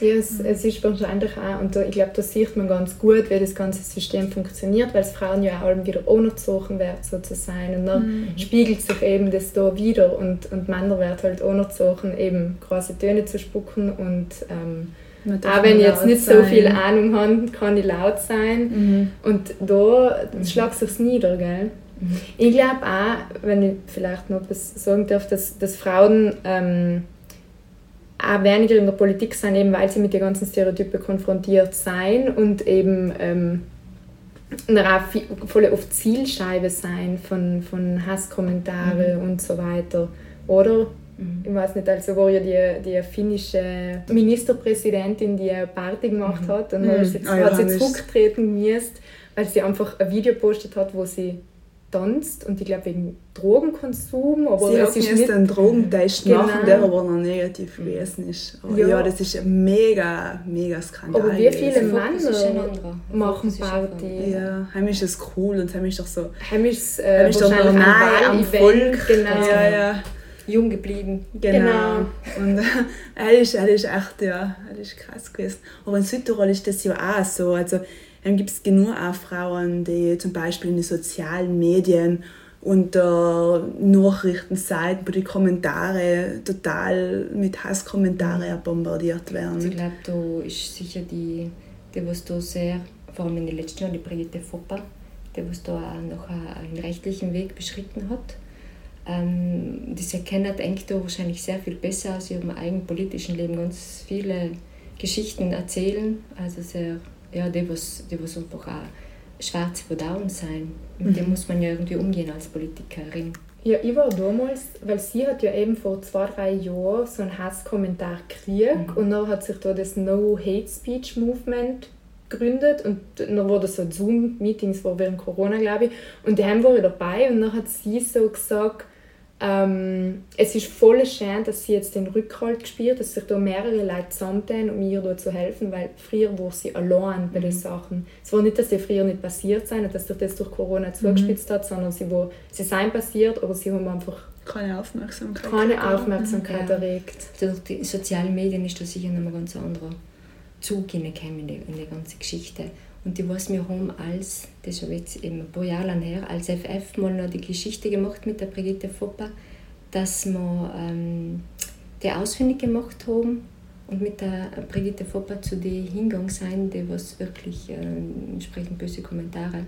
Ja, es, es ist wahrscheinlich auch, und da, ich glaube, da sieht man ganz gut, wie das ganze System funktioniert, weil es Frauen ja auch wieder anerzogen werden, so zu sein. Und dann mhm. spiegelt sich eben das da wieder und, und Männer werden halt anerzogen, eben quasi Töne zu spucken und ähm, auch wenn ich jetzt nicht sein. so viel Ahnung habe, kann ich laut sein. Mhm. Und da mhm. schlägt es nieder, gell? Mhm. Ich glaube auch, wenn ich vielleicht noch etwas sagen darf, dass, dass Frauen ähm, auch weniger in der Politik sind, eben weil sie mit den ganzen Stereotypen konfrontiert sein und eben ähm, auch voll oft Zielscheibe sein von, von Hasskommentaren mhm. und so weiter. Oder? Mhm. Ich weiß nicht, also war ja die, die finnische Ministerpräsidentin, die eine Party gemacht mhm. hat und dann mhm. sie, ah, hat sie zurücktreten müssen, weil sie einfach ein Video gepostet hat, wo sie tanzt und ich glaube wegen Drogenkonsum. Aber Sie hat jetzt einen Drogentest genau. machen, der aber noch negativ gewesen ist. Aber ja. ja, das ist ein mega, mega Skandal. Aber wie viele Männer machen Party? Ja, heim ist es cool und heim ist doch so... Heim ist, äh, heim ist doch noch nahe am Volk. Genau. Ja, ja. Jung geblieben. Genau. genau. Und er, ist, er ist echt, ja, er ist krass gewesen. Aber in Südtirol ist das ja auch so. Also, dann gibt es genug auch Frauen, die zum Beispiel in den sozialen Medien unter Nachrichtenseiten, wo die Kommentare total mit Hasskommentaren bombardiert werden. Ich glaube, da ist sicher die, die was da sehr, vor allem in den letzten Jahren, die Brigitte Fopper, die was da auch noch einen rechtlichen Weg beschritten hat. Ähm, diese kennt eigentlich da wahrscheinlich sehr viel besser aus ihrem eigenen politischen Leben ganz viele Geschichten erzählen, also sehr ja, die, was, die was einfach auch schwarz verdauen sein. Mit mhm. dem muss man ja irgendwie umgehen als Politikerin. Ja, ich war damals, weil sie hat ja eben vor zwei, drei Jahren so einen Hasskommentar gekriegt mhm. und dann hat sich da das No Hate Speech Movement gegründet und dann wurde so Zoom-Meetings, war während Corona, glaube ich, und die haben war ich dabei und dann hat sie so gesagt, ähm, es ist voll schön, dass sie jetzt den Rückhalt gespürt, dass sich da mehrere Leute zusammentun, um ihr da zu helfen, weil früher war sie allein bei den mhm. Sachen. Es war nicht, dass sie früher nicht passiert sind und dass sich das durch Corona mhm. zugespitzt hat, sondern sie, war, sie sind passiert, aber sie haben einfach keine Aufmerksamkeit, keine Aufmerksamkeit ja. erregt. Durch die sozialen Medien ist da sicher noch ein ganz anderer Zug in in die ganze Geschichte. Und die was wir haben als, das ist jetzt eben ein paar Jahre lang her, als FF mal noch die Geschichte gemacht mit der Brigitte Fopper, dass wir ähm, die ausfindig gemacht haben und mit der Brigitte Fopper zu den hingegangen sind, die was wirklich äh, entsprechend böse Kommentare.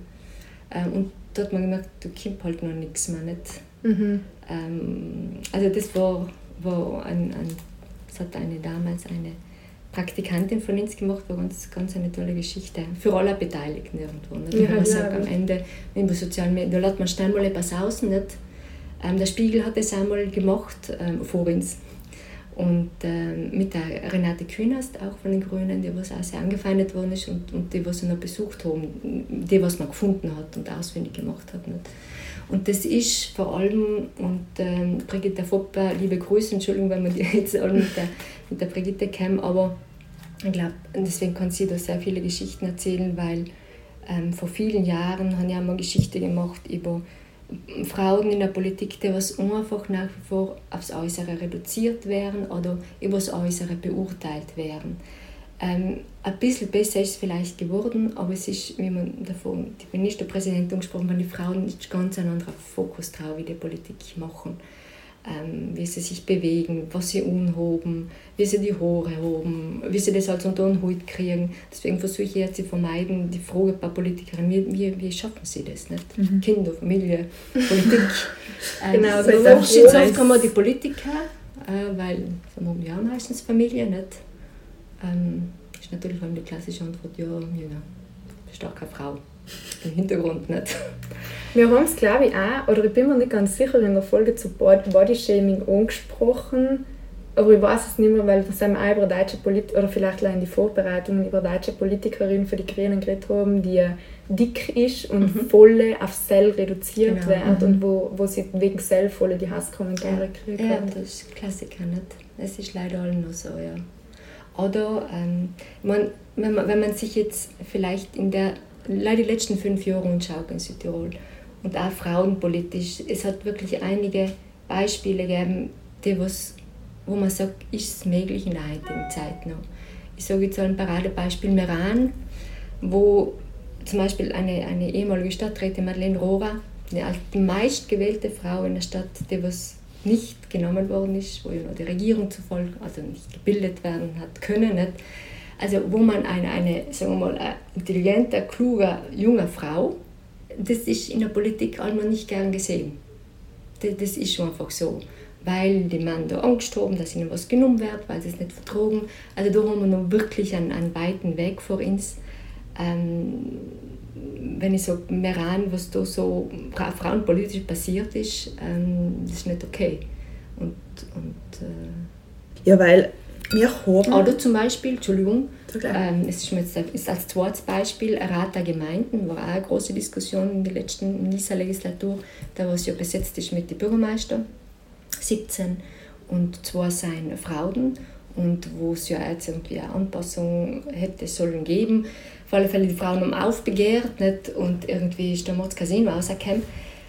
Ähm, und da hat man gemerkt, da kommt halt noch nichts mehr. Nicht? Mhm. Ähm, also das war, war ein, ein, das hat eine damals eine Praktikantin von uns gemacht, war ganz, ganz eine tolle Geschichte. Für alle Beteiligten irgendwo. Nicht? Ja, man ja, sagt, am Ende, in sozialen Medien, da lässt man schnell mal etwas aus. Nicht? Ähm, der Spiegel hat das einmal gemacht ähm, vor uns. Und ähm, mit der Renate Künast, auch von den Grünen, die was auch sehr angefeindet worden ist und, und die, was sie noch besucht haben, die, was man gefunden hat und ausfindig gemacht hat. Nicht? Und das ist vor allem, und ähm, Brigitte Fopper, liebe Grüße, Entschuldigung, wenn wir die jetzt alle mit der, mit der Brigitte kennen, aber ich glaube, deswegen kann sie da sehr viele Geschichten erzählen, weil ähm, vor vielen Jahren habe ich auch mal Geschichte gemacht über Frauen in der Politik, die was einfach nach wie vor aufs Äußere reduziert werden oder über das Äußere beurteilt werden. Ähm, ein bisschen besser ist es vielleicht geworden, aber es ist, wie man davon die Ministerpräsidentin gesprochen hat, die Frauen ist ganz ein anderer Fokus drauf, wie die Politik machen wie sie sich bewegen, was sie unhoben, wie sie die Haare haben, wie sie das als unter den Hut kriegen. Deswegen versuche ich jetzt zu vermeiden, die Frage bei Politikern, wie, wie, wie schaffen sie das? Nicht? Mhm. Kinder, Familie, Politik. ähm, genau, so oft haben wir die Politiker, äh, weil wir haben ja meistens Familie, nicht? Ähm, ist natürlich vor allem die klassische Antwort, ja, ja. keine Frau im Hintergrund nicht. Wir haben es, glaube ich, auch, oder ich bin mir nicht ganz sicher, in der Folge zu Bodyshaming angesprochen, aber ich weiß es nicht mehr, weil wir sind auch über deutsche Politiker, oder vielleicht in die Vorbereitungen über deutsche Politikerin für die Grünen geredet haben, die dick ist und mhm. voll auf Sell reduziert genau. wird mhm. und wo, wo sie wegen Sell voll die Hasskommentare kriegt. Ja, das ist Klassiker, nicht? Das ist leider alle nur so, ja. Oder, ähm, man, wenn, man, wenn man sich jetzt vielleicht in der, leider die letzten fünf Jahre anschaut in Südtirol und auch frauenpolitisch, es hat wirklich einige Beispiele gegeben, die was, wo man sagt, ist es möglich in der heutigen Zeit noch. Ich sage jetzt ein Paradebeispiel Meran, wo zum Beispiel eine, eine ehemalige Stadträtin Madeleine Rohrer, die meistgewählte Frau in der Stadt, die was nicht genommen worden ist, wo ja die Regierung zufolge, also nicht gebildet werden hat können. Nicht? Also wo man eine, eine sagen wir mal, intelligente, kluge, junge Frau, das ist in der Politik einmal nicht gern gesehen. Das, das ist schon einfach so. Weil die Männer da Angst haben, dass ihnen was genommen wird, weil sie es nicht vertragen. Also da haben wir noch wirklich einen, einen weiten Weg vor uns. Ähm, wenn ich so Meran, was da so frauenpolitisch passiert ist, ähm, das ist nicht okay. Und, und, äh ja, weil wir haben... Oder zum Beispiel, Entschuldigung, ähm, es ist, jetzt, ist als zweites Beispiel ein Rat der Gemeinden, war auch eine große Diskussion in der letzten in dieser Legislatur, da was ja besetzt ist mit den Bürgermeistern, 17 und zwei sind Frauen und wo es ja jetzt irgendwie eine Anpassung hätte sollen geben auf alle Fälle die Frauen um aufbegehrt nicht? und irgendwie ist der Mordskasino rausgekommen.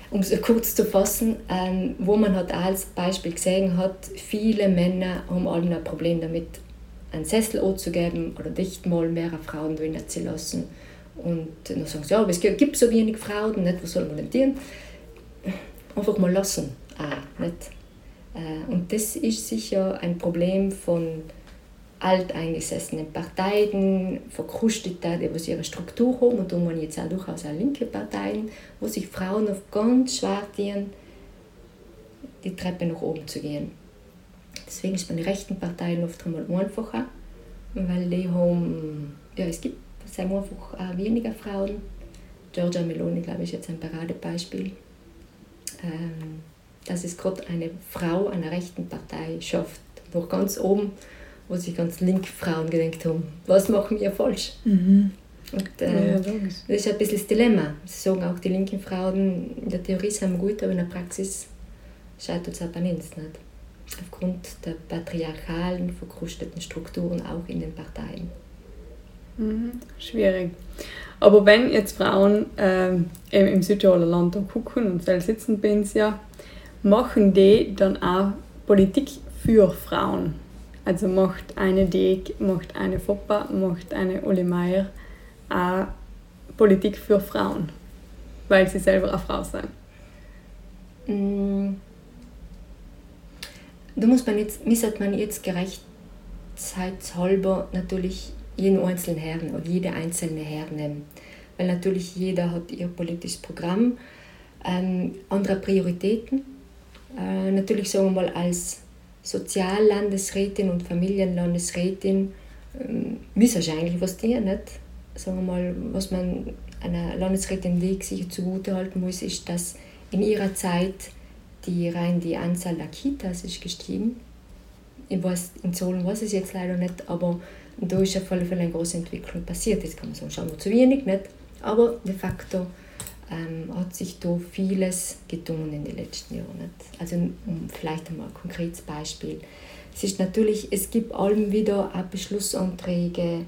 Um es kurz zu fassen, ähm, wo man hat als Beispiel gesehen hat, viele Männer haben alle ein Problem damit, einen Sessel anzugeben oder nicht mal mehr Frauen drin zu lassen. Und dann sagen sie, ja, aber es gibt so wenig Frauen, nicht, was soll man denn tun? Einfach mal lassen. Ah, nicht? Äh, und das ist sicher ein Problem von alteingesessenen Parteien, verkrustete, die ihre Struktur haben, und da man jetzt auch durchaus auch linke Parteien, wo sich Frauen auf ganz schwer tun, die Treppe nach oben zu gehen. Deswegen ist bei den rechten Parteien oft einmal einfacher, weil die haben, ja, es gibt sehr einfach auch weniger Frauen. Giorgia Meloni, glaube ich, ist jetzt ein Paradebeispiel. Ähm, dass es gerade eine Frau einer rechten Partei schafft, noch ganz oben wo sich ganz linke Frauen gedacht haben, was machen wir falsch? Mhm. Und, äh, ja, das ist ein bisschen das Dilemma. Sie sagen auch, die linken Frauen in der Theorie sind gut, aber in der Praxis scheitert es aber nicht. Aufgrund der patriarchalen, verkrusteten Strukturen auch in den Parteien. Mhm. Schwierig. Aber wenn jetzt Frauen äh, im Südtiroler Land gucken und selbst sitzen bei uns ja, machen die dann auch Politik für Frauen? Also macht eine Deg, macht eine Foppa, macht eine Uli Meier auch Politik für Frauen, weil sie selber eine Frau sind. Mm. Da muss man jetzt, müsste man jetzt gerechtshalber natürlich jeden einzelnen Herrn oder jede einzelne hernehmen. Weil natürlich jeder hat ihr politisches Programm, ähm, andere Prioritäten. Äh, natürlich sagen wir mal als Soziallandesrätin und Familienlandesrätin ähm, müssen eigentlich was tun, nicht? Sagen wir mal, was man einer Landesrätin Weg sicher zugutehalten muss, ist, dass in ihrer Zeit die rein die Anzahl der Kitas ist gestiegen. Ich weiß, in Zolen weiß ich es jetzt leider nicht, aber da ist auf alle Fälle eine große Entwicklung passiert. Jetzt kann man sagen, schauen wir zu wenig, nicht? aber de facto ähm, hat sich da vieles getan in den letzten Jahren. Also um vielleicht einmal ein konkretes Beispiel. Es ist natürlich, es gibt allem wieder auch Beschlussanträge,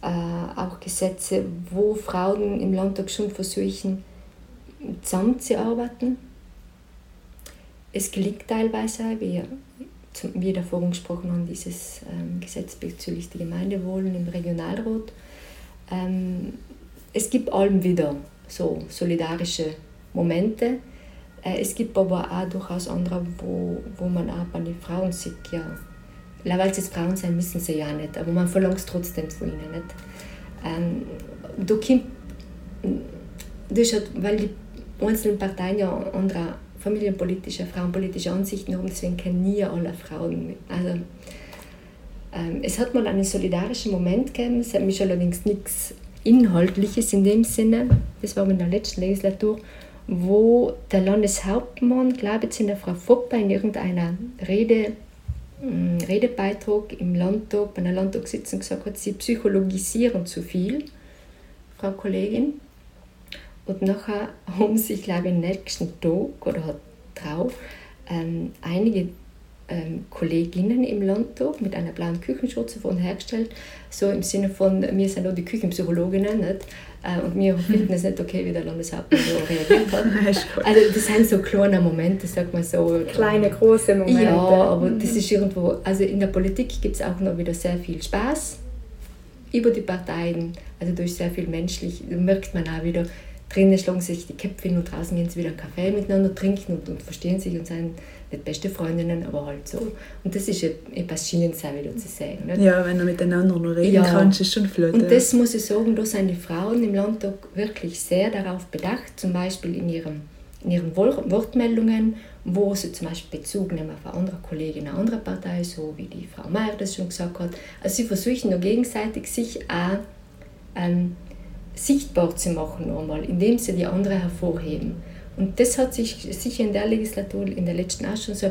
äh, auch Gesetze, wo Frauen im Landtag schon versuchen, zusammenzuarbeiten. Es gelingt teilweise, wie wir davor gesprochen haben, dieses ähm, Gesetz bezüglich der Gemeindewohlen im Regionalrat. Ähm, es gibt allem wieder so solidarische Momente. Äh, es gibt aber auch durchaus andere, wo, wo man auch bei den Frauen sieht, ja, weil sie Frauen sein, müssen sie ja nicht, aber man verlangt es trotzdem von ihnen. Nicht? Ähm, da kommt, halt, weil die einzelnen Parteien ja andere familienpolitische, frauenpolitische Ansichten haben, deswegen kennen nie alle Frauen. Also, ähm, es hat mal einen solidarischen Moment gegeben, es hat mich allerdings nichts Inhaltliches in dem Sinne, das war in der letzten Legislatur, wo der Landeshauptmann, glaube ich, in der Frau Foppa in irgendeiner Rede, mm, Redebeitrag im Landtag, bei einer Landtagssitzung gesagt hat, sie psychologisieren zu viel, Frau Kollegin. Und nachher haben sich, glaube ich, am nächsten Tag oder drauf ähm, einige ähm, Kolleginnen im Landtag mit einer blauen Küchenschürze von hergestellt, so im Sinne von, wir sind auch die Küchenpsychologinnen nicht? Äh, und wir finden es nicht okay, wie der Landeshauptmann so reagiert hat. also das sind so kleine Momente, sag mal so. Kleine, große Momente. Ja, aber das ist irgendwo, also in der Politik gibt es auch noch wieder sehr viel Spaß über die Parteien, also durch sehr viel menschlich, merkt man auch wieder, drinnen schlagen sich die Köpfe und draußen gehen sie wieder einen Kaffee miteinander trinken und, und verstehen sich und sind nicht beste Freundinnen, aber halt so. Und das ist etwas Schönes auch wieder zu sehen. Nicht? Ja, wenn du miteinander noch reden ja. kannst, ist schon flott. Und das muss ich sagen, da sind die Frauen im Landtag wirklich sehr darauf bedacht, zum Beispiel in ihrem in ihren Wortmeldungen, wo sie zum Beispiel Bezug nehmen auf eine andere Kollegin einer anderen Partei, so wie die Frau Meier das schon gesagt hat. Also sie versuchen nur gegenseitig sich auch ähm, sichtbar zu machen, nochmal, indem sie die andere hervorheben. Und das hat sich sicher in der Legislatur, in der letzten auch schon so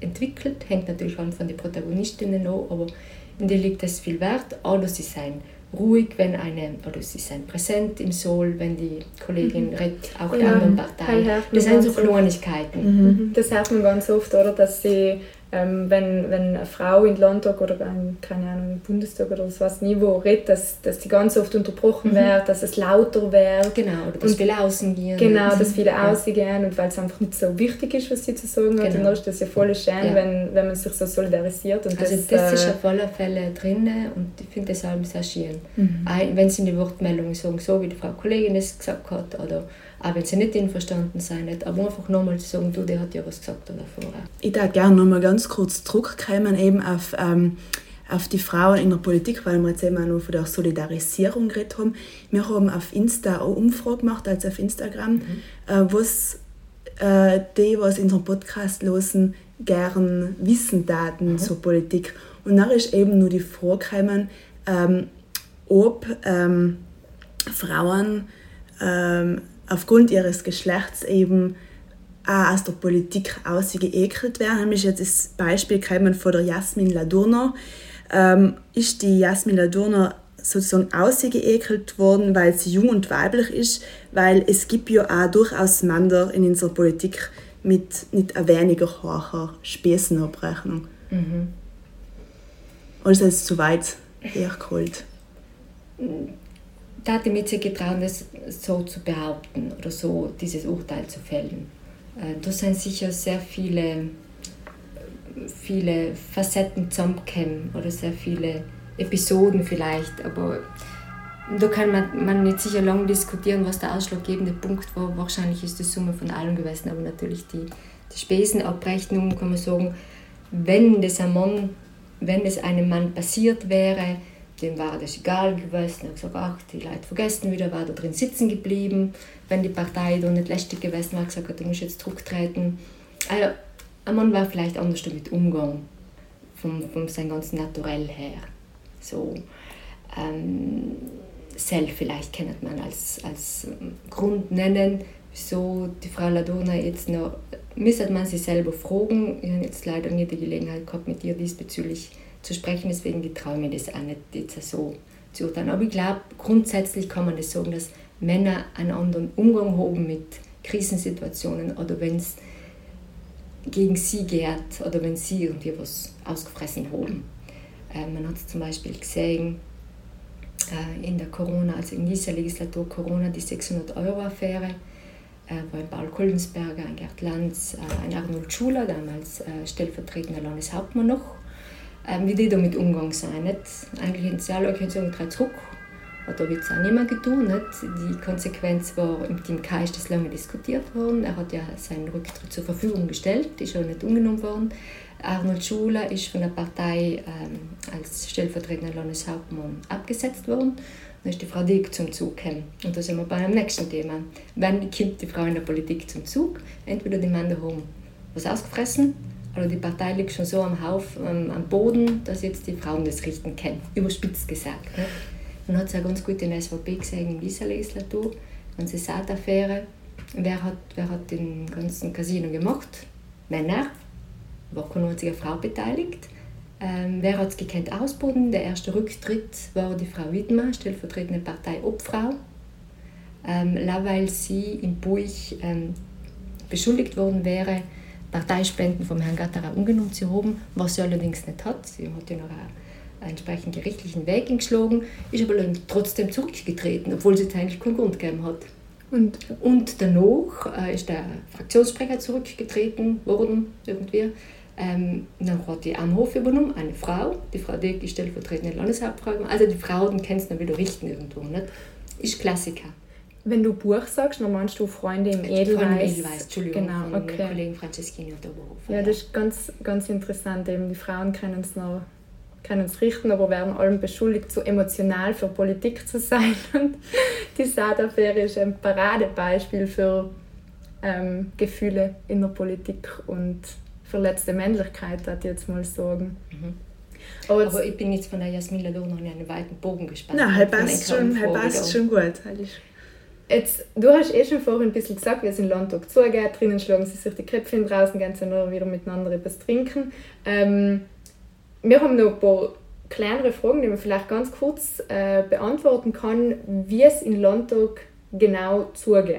entwickelt, hängt natürlich auch von den Protagonistinnen an, aber in der liegt es viel Wert. Oder sie sein ruhig, wenn eine, oder sie sind präsent im Soul, wenn die Kollegin mhm. redet, auch ja, der anderen Partei. Das sind so Kleinigkeiten. Mhm. Das hört man ganz oft, oder, dass sie ähm, wenn, wenn eine Frau in Landtag oder ein, keine Ahnung, im Bundestag oder so was Niveau redet, dass, dass die ganz oft unterbrochen mhm. wird, dass es lauter wird. Genau, oder dass und, viele außen gehen. Genau, dass viele ja. außen gehen und weil es einfach nicht so wichtig ist, was sie zu sagen hat. Genau. Und dann ist das ja voll schön, ja. wenn, wenn man sich so solidarisiert. Und also das, das ist äh, auf alle Fälle drin und ich finde das auch sehr schön. Mhm. Wenn sie in die Wortmeldungen sagen, so wie die Frau Kollegin es gesagt hat, oder auch wenn sie nicht einverstanden sind, aber einfach nochmal zu sagen, du, der hat ja was gesagt davor. Ich würde gerne nochmal ganz kurz zurückkommen eben auf, ähm, auf die Frauen in der Politik, weil wir jetzt eben auch noch von der Solidarisierung geredet haben. Wir haben auf Insta eine Umfrage gemacht, also auf Instagram, mhm. äh, was äh, die, was in unserem Podcast losen, gern wissen Daten mhm. zur Politik. Und dann ist eben nur die Frage gekommen, ähm, ob ähm, Frauen ähm, aufgrund ihres Geschlechts eben auch aus der Politik ausgeekelt werden. Nämlich jetzt das Beispiel kommen von der Jasmin Ladurner. Ähm, ist die Jasmin Ladurner sozusagen ausgeekelt worden, weil sie jung und weiblich ist, weil es gibt ja auch durchaus Männer in unserer Politik mit nicht weniger hoher Spitzenabrechnung. Mhm. Also ist es zu weit hergeholt da hat mich nicht getraut, das so zu behaupten oder so dieses Urteil zu fällen. Äh, da sind sicher sehr viele, viele Facetten zusammengekommen oder sehr viele Episoden vielleicht, aber da kann man, man nicht sicher lange diskutieren, was der ausschlaggebende Punkt war. Wahrscheinlich ist die Summe von allem gewesen, aber natürlich die, die Spesenabrechnung, kann man sagen, wenn das, Mann, wenn das einem Mann passiert wäre, dem war das egal gewesen. Er hat gesagt, ach, die Leute vergessen wieder, war da drin sitzen geblieben. Wenn die Partei da nicht lästig gewesen war, gesagt, du musst jetzt zurücktreten. Also, ein Mann war vielleicht anders damit umgegangen, vom, vom sein ganzen Naturell her. So, ähm, Self vielleicht kennt man als, als Grund nennen, wieso die Frau Ladona jetzt noch, müsste man sich selber fragen. Ich habe jetzt leider nie die Gelegenheit gehabt, mit ihr diesbezüglich zu sprechen. Deswegen getraue ich mir das auch nicht jetzt so zu urteilen. Aber ich glaube, grundsätzlich kann man das sagen, dass Männer einen anderen Umgang haben mit Krisensituationen oder wenn es gegen sie geht oder wenn sie irgendwie was ausgefressen haben. Äh, man hat es zum Beispiel gesehen äh, in der Corona, also in dieser Legislatur Corona, die 600-Euro-Affäre, äh, wo ein Paul Kollensberger, ein Gerd Lanz, äh, ein Arnold Schuler, damals äh, stellvertretender Landeshauptmann noch, ähm, wie die damit umgegangen sind. Nicht? Eigentlich hätten sie alle sagen, drei zurück. Aber da wird es auch nicht mehr getan. Nicht? Die Konsequenz war, im Team Kai ist das lange diskutiert worden. Er hat ja seinen Rücktritt zur Verfügung gestellt, ist aber nicht umgenommen worden. Arnold Schuler ist von der Partei ähm, als stellvertretender Landeshauptmann abgesetzt worden. Dann ist die Frau Dick zum Zug gekommen. Und da sind wir bei einem nächsten Thema. Wann kommt die Frau in der Politik zum Zug? Entweder die Männer haben was ausgefressen oder die Partei liegt schon so am, Haufen, am Boden, dass jetzt die Frauen das richten können. Überspitzt gesagt. Ne? Man hat es auch ganz gut in der SVP gesehen in dieser Legislatur, ganze Saat-Affäre. Wer hat, wer hat den ganzen Casino gemacht? Männer. War keine einzige Frau beteiligt. Ähm, wer hat es gekannt ausboden? Der erste Rücktritt war die Frau Widmer, stellvertretende Parteiobfrau. Ähm, weil sie im Buch ähm, beschuldigt worden wäre, Parteispenden vom Herrn Gatterer ungenommen zu haben, was sie allerdings nicht hat. Sie hat ja noch einen entsprechenden gerichtlichen Weg geschlagen, ist aber trotzdem zurückgetreten, obwohl sie eigentlich keinen Grund gegeben hat. Und, und danach äh, ist der Fraktionssprecher zurückgetreten worden, irgendwie. Ähm, dann hat die Amhof übernommen, eine Frau, die Frau Deck ist stellvertretende Landeshauptfrau. Also die Frau, den kennst du dann wieder richten irgendwo. Nicht? Ist Klassiker. Wenn du Buch sagst, dann meinst du Freunde im Edelweiß. Freunde im Edelweiß, Entschuldigung, genau, von okay. Kollegen Franceschini und Oberhof. Ja, das ist ganz, ganz interessant. Eben die Frauen können es noch können es richten, aber werden allem beschuldigt, zu emotional für Politik zu sein. Und die Saat-Affäre ist ein Paradebeispiel für ähm, Gefühle in der Politik und verletzte Männlichkeit, würde ich jetzt mal sagen. Mhm. Aber, aber, ich bin jetzt von der Jasmin Lador noch in einen weiten Bogen gespannt. Nein, er passt schon, passt schon gut. Jetzt, du hast eh schon vorhin ein bisschen gesagt, wie es in Landtag zugeht. Drinnen schlagen sie sich die Köpfe draußen gehen sie nur wieder miteinander etwas trinken. Ähm, wir haben noch ein paar kleinere Fragen, die man vielleicht ganz kurz äh, beantworten kann, wie es in Landtag genau zugeht.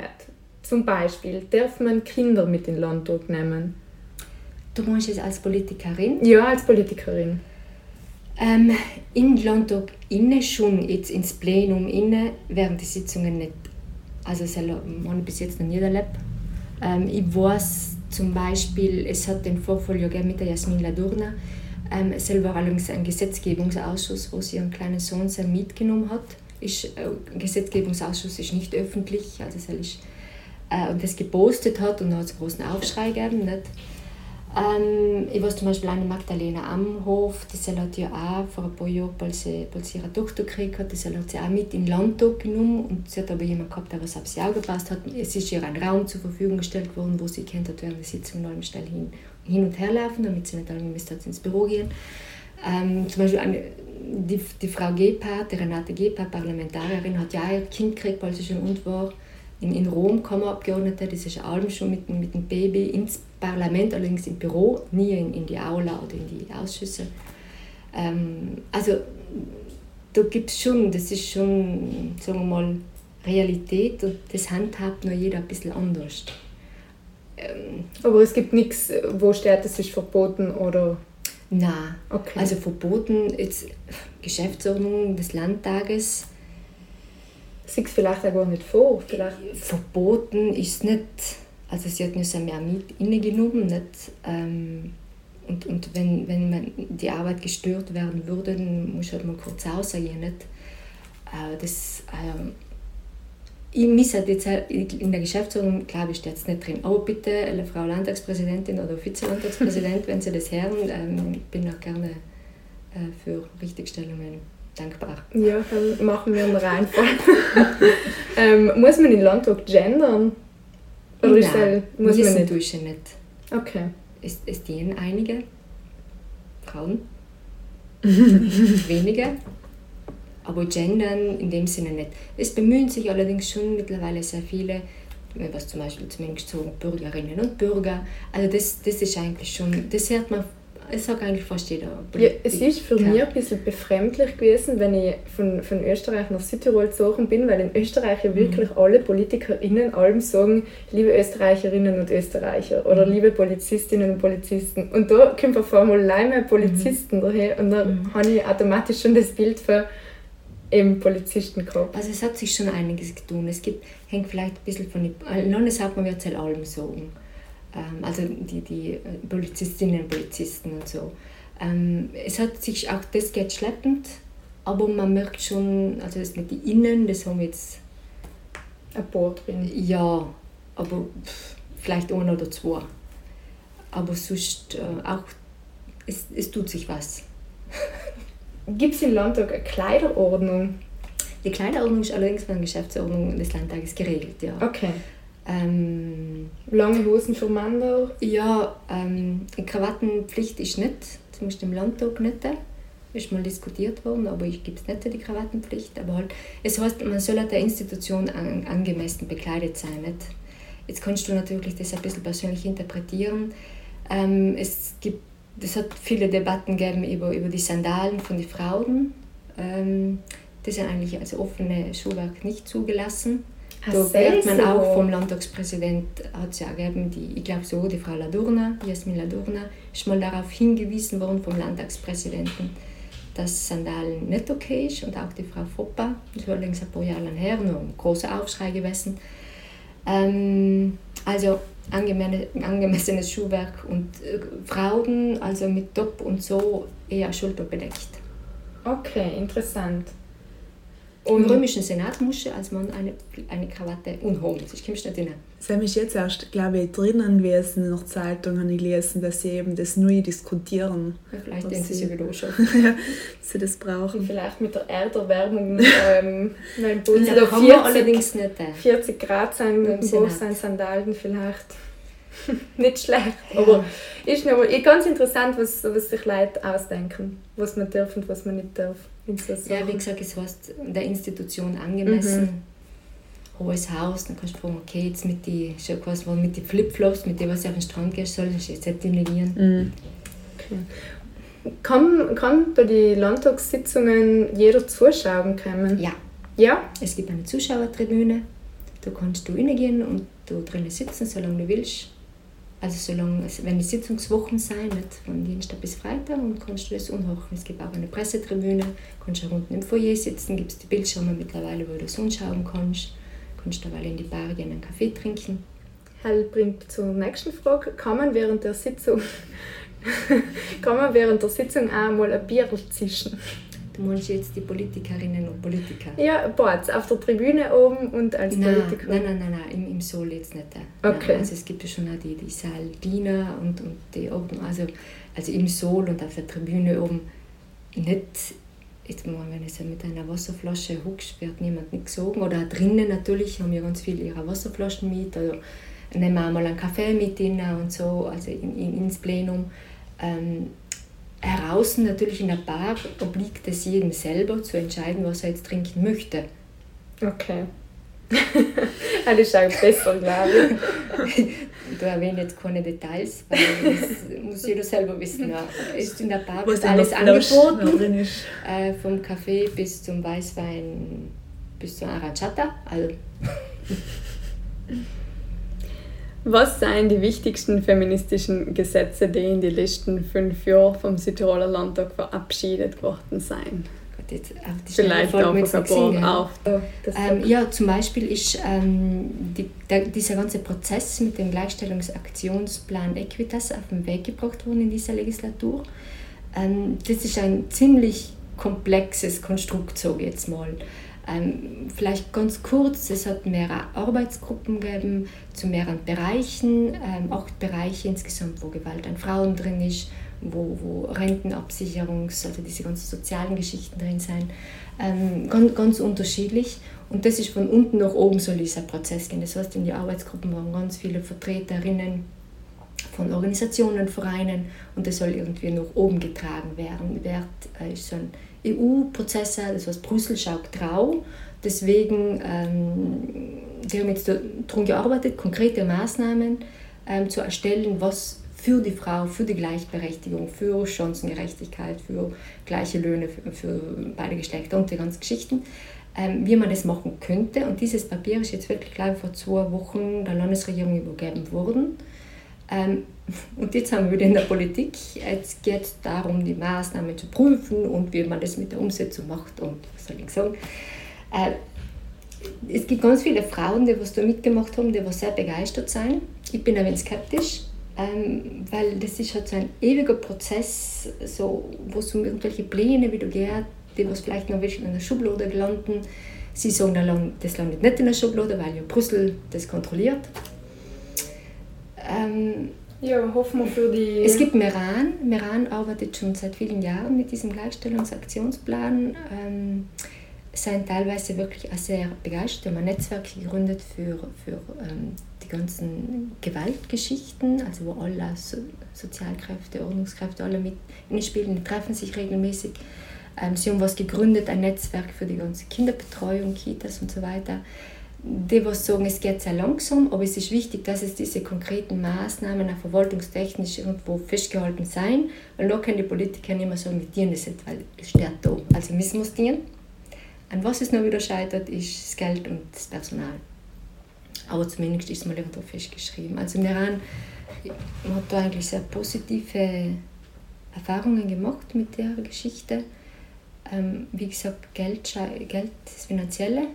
Zum Beispiel, darf man Kinder mit in Landtag nehmen? Du meinst es als Politikerin? Ja, als Politikerin. Ähm, Im Landtag inne schon, jetzt ins Plenum inne, während die Sitzungen nicht also das habe ich bis jetzt noch nie erlebt. Ähm, ich weiß zum Beispiel, es hat den Vorfall ja mit der Jasmin Ladurna. Ähm, war allerdings ein Gesetzgebungsausschuss, wo sie ihren kleinen Sohn sehr mitgenommen hat. Ist, äh, Gesetzgebungsausschuss ist nicht öffentlich, also es ist, äh, und das gepostet hat und da hat es einen großen Aufschrei gegeben. Nicht? Ähm, ich weiß zum Beispiel eine Magdalena Amhof, die hat ja auch vor ein paar Jahren, als sie, als sie ihre Tochter gekriegt hat, die hat sie auch mit in Landtag genommen und sie hat aber jemanden gehabt, der was auf sie aufgepasst hat. Es ist ihr ein Raum zur Verfügung gestellt worden, wo sie kennt hat, während der Sitzung allem schnell hin, hin und her laufen, damit sie nicht alle müsste ins Büro gehen. Ähm, zum Beispiel eine, die, die Frau Gebhardt, die Renate Gebhardt, Parlamentarierin, hat ja auch ihr Kind gekriegt, als sie schon und war in, in Rom Kammerabgeordnete, das ist allem schon mit, mit dem Baby ins Parlament, allerdings im Büro, nie in, in die Aula oder in die Ausschüsse. Ähm, also da gibt es schon, das ist schon, sagen wir mal, Realität und das handhabt nur jeder ein bisschen anders. Ähm, Aber es gibt nichts, wo steht, das ist verboten oder... Nein, okay. also verboten, jetzt Geschäftsordnung des Landtages Sieht vielleicht auch gar nicht vor. Vielleicht. Verboten ist nicht, also sie hat uns mehr mit innegenommen. Nicht, ähm, und, und wenn, wenn man die Arbeit gestört werden würde, dann muss halt mal kurz aussagen. Nicht? Äh, das, äh, ich misse jetzt in der Geschäftsordnung, glaube ich, steht es nicht drin. Aber bitte, Frau Landtagspräsidentin oder Vize-Landtagspräsident, wenn Sie das hören, ähm, bin auch gerne äh, für Richtigstellungen dankbar. Ja, dann machen wir einen Reinfall. ähm, muss man in Landtag gendern? Oder Nein, ist das, muss man nicht? Duschen nicht. Okay. Es, es dienen einige Frauen, wenige, aber gendern in dem Sinne nicht. Es bemühen sich allerdings schon mittlerweile sehr viele, was zum Beispiel zumindest so Bürgerinnen und Bürger. Also das, das ist eigentlich schon, das hört man es sagt eigentlich fast jeder. Ja, es ist für mich ein bisschen befremdlich gewesen, wenn ich von, von Österreich nach Südtirol gezogen bin, weil in Österreich ja wirklich mhm. alle PolitikerInnen allem sagen, liebe Österreicherinnen und Österreicher oder mhm. liebe Polizistinnen und Polizisten. Und da kommt auf einmal leider Polizisten mhm. daher und dann mhm. habe ich automatisch schon das Bild für eben Polizisten gehabt. Also es hat sich schon einiges getan. Es gibt, hängt vielleicht ein bisschen von den Landeshauptmann wird es halt allem sagen also die, die äh, Polizistinnen und Polizisten und so. Ähm, es hat sich auch, das geht schleppend, aber man merkt schon, also das mit den Innen, das haben wir jetzt ein paar drin. Ja, aber vielleicht ein oder zwei. Aber sonst äh, auch, es, es tut sich was. Gibt es im Landtag eine Kleiderordnung? Die Kleiderordnung ist allerdings von der Geschäftsordnung des Landtages geregelt, ja. Okay. Ähm, Lange Hosen für Männer? Ja, ähm, Krawattenpflicht ist nicht, zumindest im Landtag nicht. ist mal diskutiert worden, aber ich gibt es nicht die Krawattenpflicht. Aber halt, es heißt, man soll der Institution an, angemessen bekleidet sein. Nicht? Jetzt kannst du natürlich das ein bisschen persönlich interpretieren. Ähm, es gibt, es hat viele Debatten gegeben über, über die Sandalen von den Frauen. Ähm, das sind eigentlich als offene Schuhwerk nicht zugelassen. Da wird man auch vom Landtagspräsident, hat es ja gegeben, die, ich glaube so, die Frau Ladurna, Jasmin Ladurna, ist mal darauf hingewiesen worden vom Landtagspräsidenten, dass Sandalen nicht okay ist und auch die Frau Foppa, das war allerdings ein paar Jahre her, noch ein großer Aufschrei gewesen. Ähm, also angemessenes Schuhwerk und äh, Frauen, also mit Top und so, eher schulterbedeckt. Okay, interessant. Und Im römischen Senat musste als Mann eine, eine Krawatte unholen. Ich komme nicht rein. Sie haben mich jetzt erst, glaube ich, drinnen gewesen, der Zeitung habe ich gelesen, dass sie eben das neu diskutieren. Ja, vielleicht denken sie wieder schon. ja, dass sie das brauchen. Und vielleicht mit der Erderwärmung ähm, mein Bund ja, 40, allerdings nicht. 40 Grad sein, Buch sein Sandalen vielleicht. nicht schlecht. Ja. Aber ist aber ganz interessant, was, was sich Leute ausdenken, was man darf und was man nicht darf. Ja, wie gesagt, es heißt der Institution angemessen. Mhm. Hohes Haus, dann kannst du fragen, okay, jetzt mit den mit die Flipflops, mit dem, was ich auf den Strand gehen soll, ist jetzt nicht mhm. Okay. Kann, kann bei den Landtagssitzungen jeder zuschauen kommen? Ja. Ja? Es gibt eine Zuschauertribüne, da kannst du reingehen und da drinnen sitzen, solange du willst. Also solange, wenn die Sitzungswochen sein, nicht von Dienstag bis Freitag, und kannst du das unhochen. Es gibt auch eine Pressetribüne, kannst du unten im Foyer sitzen, gibt es die Bildschirme mittlerweile, wo du das anschauen kannst. Kannst du dabei in die Bar gehen, einen Kaffee trinken. Hell bringt zur nächsten Frage. Kann man während der Sitzung, kann man während der Sitzung auch mal ein Bier zischen? Du meinst jetzt die Politikerinnen und Politiker? Ja, Boards, auf der Tribüne oben und als nein, Politiker? Nein, nein, nein, nein, im, im Soul jetzt nicht. Okay. Nein, also es gibt ja schon auch die, die Saaldiener und, und die oben, also, also im Soul und auf der Tribüne oben nicht, jetzt mal, wenn du mit einer Wasserflasche huckst, wird niemand nicht gesogen. Oder drinnen natürlich haben ja ganz viele ihre Wasserflaschen mit oder nehmen auch mal einen Kaffee mit ihnen und so, also in, in, ins Plenum. Ähm, Heraus natürlich in der Bar obliegt es jedem selber zu entscheiden, was er jetzt trinken möchte. Okay. ist auch besser, glaube ich. Ich erwähne jetzt keine Details, weil das muss jeder selber wissen. Ja. Ist in der Bar wird alles angeboten, äh, vom Kaffee bis zum Weißwein bis zum Arachata. Also. Was seien die wichtigsten feministischen Gesetze, die in den letzten fünf Jahren vom Südtiroler Landtag verabschiedet worden seien? Jetzt die Vielleicht auch ein auf. Ähm, ja, zum Beispiel ist ähm, die, der, dieser ganze Prozess mit dem Gleichstellungsaktionsplan Equitas auf den Weg gebracht worden in dieser Legislatur. Ähm, das ist ein ziemlich komplexes Konstrukt, so jetzt mal. Ähm, vielleicht ganz kurz, es hat mehrere Arbeitsgruppen gegeben zu mehreren Bereichen, ähm, auch Bereiche insgesamt, wo Gewalt an Frauen drin ist, wo, wo Rentenabsicherungs-, also diese ganzen sozialen Geschichten drin sind, ähm, ganz, ganz unterschiedlich. Und das ist von unten nach oben soll dieser Prozess gehen. Das heißt, in die Arbeitsgruppen waren ganz viele Vertreterinnen von Organisationen, Vereinen und das soll irgendwie nach oben getragen werden. Wert äh, ist so ein EU-Prozesse, das heißt Brüssel schaut grau. Deswegen, ähm, die haben jetzt darum gearbeitet, konkrete Maßnahmen ähm, zu erstellen, was für die Frau, für die Gleichberechtigung, für Chancengerechtigkeit, für gleiche Löhne für, für beide Geschlechter und die ganzen Geschichten, ähm, wie man das machen könnte. Und dieses Papier ist jetzt wirklich, glaube ich, vor zwei Wochen der Landesregierung übergeben worden. Ähm, und jetzt haben wir wieder in der Politik. Jetzt geht es darum, die Maßnahmen zu prüfen und wie man das mit der Umsetzung macht. Und was soll ich sagen? Äh, es gibt ganz viele Frauen, die was da mitgemacht haben, die was sehr begeistert sind. Ich bin ein wenig skeptisch, ähm, weil das ist halt so ein ewiger Prozess, so, wo es um irgendwelche Pläne wieder geht, die was vielleicht noch in der Schublade landen. Sie sagen, das landet nicht in der Schublade, weil ja Brüssel das kontrolliert. Ähm, ja, hoffen wir für die. Es gibt Meran. Meran arbeitet schon seit vielen Jahren mit diesem Gleichstellungsaktionsplan. Ähm, sind teilweise wirklich sehr begeistert. Wir haben ein Netzwerk gegründet für, für ähm, die ganzen Gewaltgeschichten, also wo alle so Sozialkräfte, Ordnungskräfte, alle mit in spielen, die treffen sich regelmäßig. Ähm, sie haben was gegründet, ein Netzwerk für die ganze Kinderbetreuung, Kitas und so weiter. Die, was sagen, es geht sehr langsam, aber es ist wichtig, dass es diese konkreten Maßnahmen auch verwaltungstechnisch irgendwo festgehalten sein, weil da können die Politiker nicht mehr sagen, wir dienen das weil es steht da. Also müssen wir es dienen. An was es noch wieder scheitert, ist das Geld und das Personal. Aber zumindest ist es mal irgendwo festgeschrieben. Also im Iran man hat da eigentlich sehr positive Erfahrungen gemacht mit der Geschichte. Ähm, wie gesagt, Geld, Geld das Finanzielle.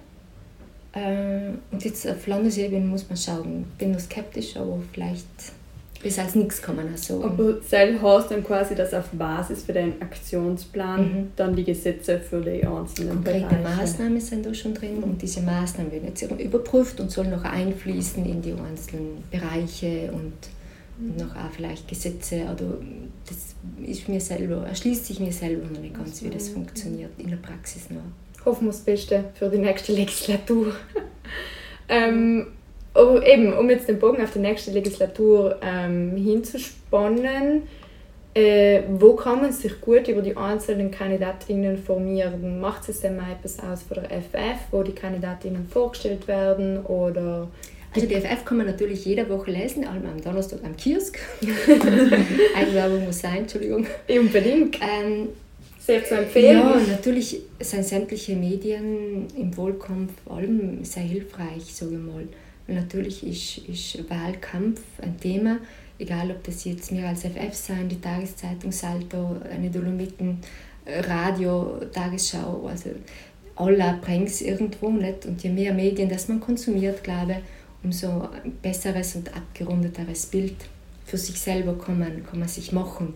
Äh, und jetzt auf Landesebene muss man schauen. Ich bin noch skeptisch, aber vielleicht ist als nichts auch sagen. Aber das heißt dann quasi, dass auf Basis für den Aktionsplan mhm. dann die Gesetze für die einzelnen Konkrete Bereiche. Maßnahmen sind da schon drin und diese Maßnahmen werden jetzt überprüft und sollen noch einfließen in die einzelnen Bereiche und, und noch auch vielleicht Gesetze. Also das ist mir selber, erschließt sich mir selber noch nicht ganz, wie das funktioniert in der Praxis noch. Hoffen wir das Beste für die nächste Legislatur. ähm, oh, eben, um jetzt den Bogen auf die nächste Legislatur ähm, hinzuspannen, äh, wo kann man sich gut über die einzelnen Kandidatinnen informieren? Macht es denn mal etwas aus von der FF, wo die Kandidatinnen vorgestellt werden? Oder also die FF kann man natürlich jede Woche lesen, am Donnerstag am Kiosk. Eigenwerbung muss sein, Entschuldigung. Unbedingt. Ähm, sehr zu empfehlen. Ja, natürlich sind sämtliche Medien im Wahlkampf allem sehr hilfreich, sage ich mal natürlich ist, ist Wahlkampf ein Thema, egal ob das jetzt wir als FF sein, die Tageszeitung Salto, eine Dolomiten, äh, Radio, Tagesschau, also alle bringen es irgendwo nicht. Und je mehr Medien das man konsumiert, glaube ich, umso besseres und abgerundeteres Bild für sich selber kann man, kann man sich machen.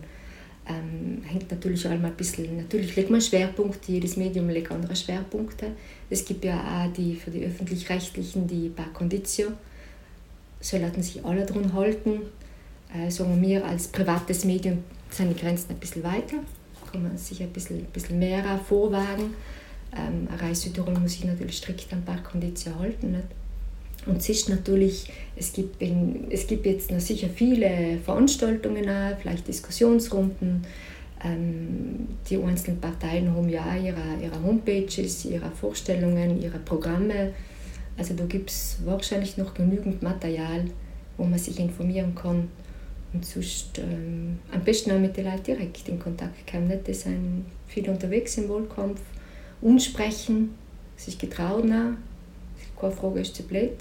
Ähm, hängt natürlich auch mal ein bisschen, natürlich legt man Schwerpunkte, jedes Medium legt andere Schwerpunkte. Es gibt ja auch die für die Öffentlich-Rechtlichen die Par Conditio, sollten sich alle dran halten. Äh, sagen wir als privates Medium sind die Grenzen ein bisschen weiter, kann man sich ein bisschen, ein bisschen mehr vorwagen. Ähm, Reis Südtirol muss sich natürlich strikt an Par Conditio halten. Nicht? Und es ist natürlich, es gibt, in, es gibt jetzt noch sicher viele Veranstaltungen, auch, vielleicht Diskussionsrunden. Ähm, die einzelnen Parteien haben ja auch ihre, ihre Homepages, ihre Vorstellungen, ihre Programme. Also da gibt es wahrscheinlich noch genügend Material, wo man sich informieren kann. Und sonst ähm, am besten auch mit den Leuten direkt in Kontakt kommen. Nicht? Die sind viel unterwegs im Wahlkampf und sprechen, sich getrauen auch keine Frage ist zu blöd.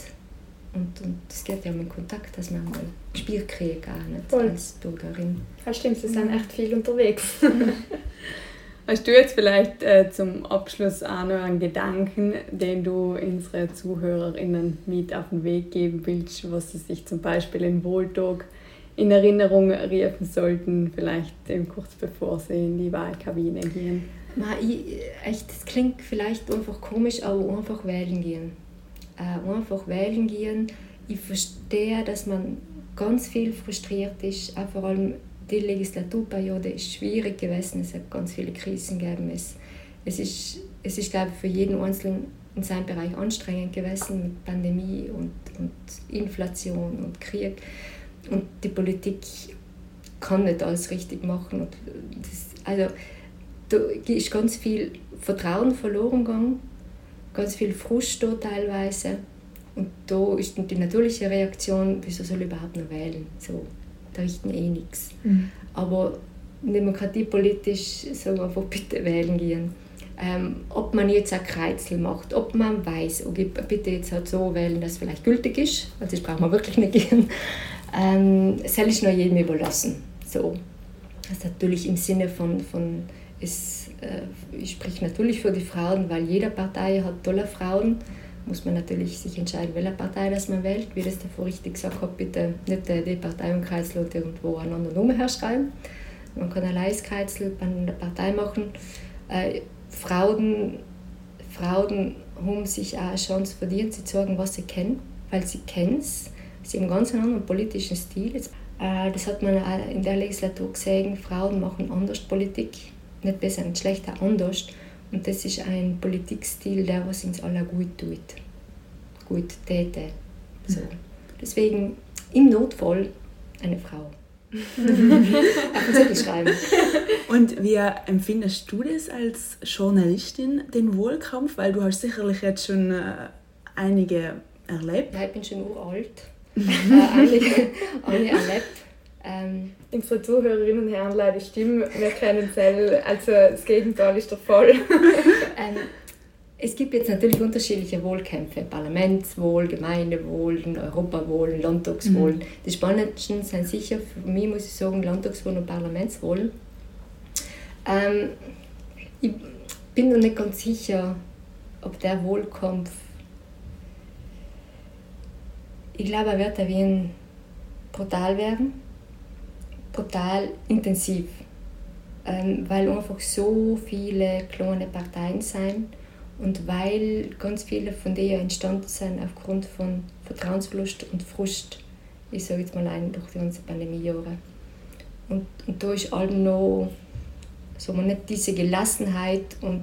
Und, und das geht ja um den Kontakt, dass man mal Spiel kriegt, auch nicht Voll. als Bürgerin. Ja, stimmt, sie sind echt viel unterwegs. Hast du jetzt vielleicht äh, zum Abschluss auch noch einen Gedanken, den du unseren ZuhörerInnen mit auf den Weg geben willst, was sie sich zum Beispiel in Wohltag in Erinnerung rufen sollten, vielleicht kurz bevor sie in die Wahlkabine gehen? Ma, ich, echt, das klingt vielleicht einfach komisch, aber einfach wählen gehen äh, einfach wählen gehen. Ich verstehe, dass man ganz viel frustriert ist, auch vor allem die Legislaturperiode ist schwierig gewesen, es hat ganz viele Krisen gegeben. Es, es, ist, es ist, glaube ich, für jeden Einzelnen in seinem Bereich anstrengend gewesen mit Pandemie und, und Inflation und Krieg. Und die Politik kann nicht alles richtig machen. Und das, also da ist ganz viel Vertrauen verloren gegangen ganz viel Frust da teilweise. Und da ist die natürliche Reaktion, wieso soll ich überhaupt noch wählen? So, da richten eh nichts. Mhm. Aber demokratiepolitisch sagen wir einfach bitte wählen gehen. Ähm, ob man jetzt ein Kreuzel macht, ob man weiß, okay, bitte jetzt halt so wählen, dass es vielleicht gültig ist, also das braucht man wirklich nicht gehen, ähm, soll ich nur jedem überlassen. So. Das ist natürlich im Sinne von, von es ich spreche natürlich für die Frauen, weil jede Partei hat tolle Frauen. Muss man natürlich sich entscheiden, welche Partei das man wählt. Wie das davor richtig gesagt habe, bitte nicht die Partei und Kreisel irgendwo Nummer herschreiben. Man kann ein Leiskreisel bei einer Partei machen. Äh, Frauen, Frauen haben sich auch eine Chance verdient, sie zu sagen, was sie kennen, weil sie kennen es. Sie haben einen ganz anderen politischen Stil. Äh, das hat man in der Legislatur gesehen. Frauen machen anders Politik nicht besser, nicht schlechter, anders. Und das ist ein Politikstil, der was uns alle gut tut. Gut täte. So. Deswegen im Notfall eine Frau. Schreiben. Und wie empfindest du das als Journalistin, den Wohlkampf? Weil du hast sicherlich jetzt schon äh, einige erlebt. Ja, ich bin schon uralt. äh, einige, alle erlebt. Ähm, Unsere Zuhörerinnen hören leider Stimmen, wir kennen es also das Gegenteil ist der Fall. ähm, es gibt jetzt natürlich unterschiedliche Wohlkämpfe, Parlamentswohl, Gemeindewohl, Europawohl, Landtagswohl. Mhm. Die spannendsten sind sicher für mich, muss ich sagen, Landtagswohl und Parlamentswohl. Ähm, ich bin noch nicht ganz sicher, ob der Wohlkampf, ich glaube, er wird ein brutal werden, brutal intensiv, ähm, weil einfach so viele kleine Parteien sind und weil ganz viele von denen entstanden sind aufgrund von Vertrauensverlust und Frust, ich sage jetzt mal ein durch die ganzen Pandemiejahre. Und, und da ist allem noch so man nicht diese Gelassenheit und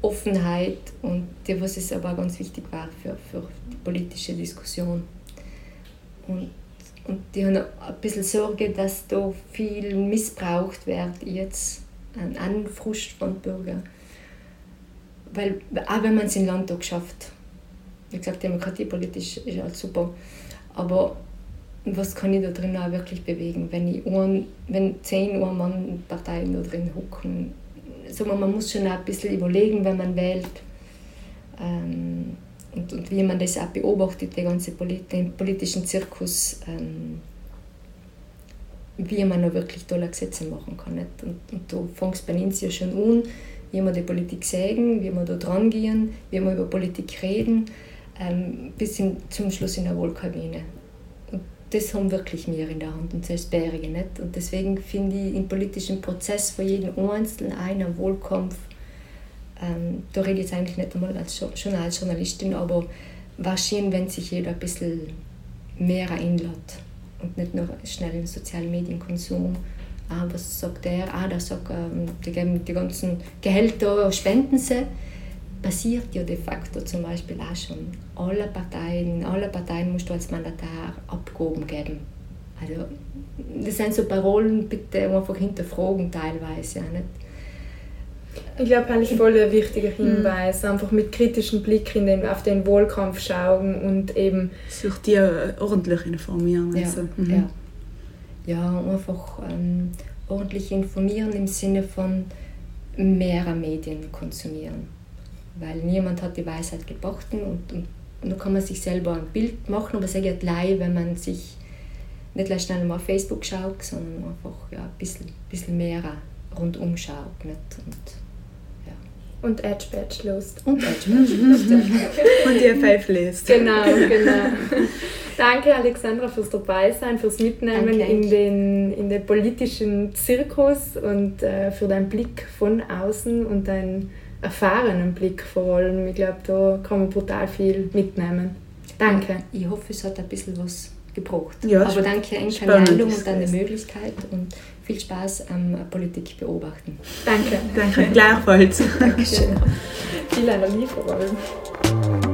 Offenheit und die, was es aber ganz wichtig war für, für die politische Diskussion. Und, und die haben ein bisschen Sorge, dass da viel missbraucht wird jetzt an, an Frust von Bürgern. Weil auch wenn man es im Landtag schafft, wie gesagt, demokratiepolitisch ist halt super, aber was kann ich da drin auch wirklich bewegen, wenn, ich ein, wenn zehn Mann-Parteien da drin hocken? Also man muss schon auch ein bisschen überlegen, wenn man wählt. Ähm, und, und, wie man das auch beobachtet, den ganzen den politischen Zirkus, ähm, wie man noch wirklich tolle Gesetze machen kann. Nicht? Und, und da fängt bei uns ja schon an, wie wir die Politik sehen, wie wir da dran gehen, wie wir über Politik reden, ähm, bis hin zum Schluss in der Wohlkabine. Und das haben wirklich wir in der Hand und selbst Bärige nicht. Und deswegen finde ich im politischen Prozess für jeden Einzelnen einen Wohlkampf, ähm, da rede ich jetzt eigentlich nicht einmal als, schon als Journalistin, aber wahrscheinlich, wenn sich jeder ein bisschen mehr einlädt und nicht nur schnell im sozialen Medienkonsum ah, was sagt der? Ah, der sagt, ähm, die geben die ganzen Gehälter, spenden sie. Passiert ja de facto zum Beispiel auch schon. Alle Parteien, alle Parteien musst du als Mandatar Abgaben geben. Also, das sind so Parolen, bitte einfach hinterfragen teilweise. Ja, nicht? Ich glaube, eigentlich voll ein wichtiger. Hinweis, mhm. einfach mit kritischem Blick in den, auf den Wohlkampf schauen und eben... Sich dir ordentlich informieren. Also. Ja, mhm. ja ja, einfach ähm, ordentlich informieren im Sinne von mehrer Medien konsumieren. Weil niemand hat die Weisheit gebracht und, und nur kann man sich selber ein Bild machen, aber sehr gleich, wenn man sich nicht gleich schnell mal auf Facebook schaut, sondern einfach ja, ein bisschen, bisschen mehr rundum schaut. Nicht? Und. Und Edge Badge lust. Und Edge Badge lust. Und die FF liest. Genau, genau. Danke, Alexandra, fürs Dabeisein, fürs Mitnehmen in den, in den politischen Zirkus und äh, für deinen Blick von außen und deinen erfahrenen Blick vor allem. Ich glaube, da kann man brutal viel mitnehmen. Danke. Ich hoffe, es hat ein bisschen was gebraucht. Ja, Aber danke an die Einladung und an die Möglichkeit und viel Spaß am Politik beobachten. Danke. Danke. Gleichfalls. Dankeschön. Viel vor allem.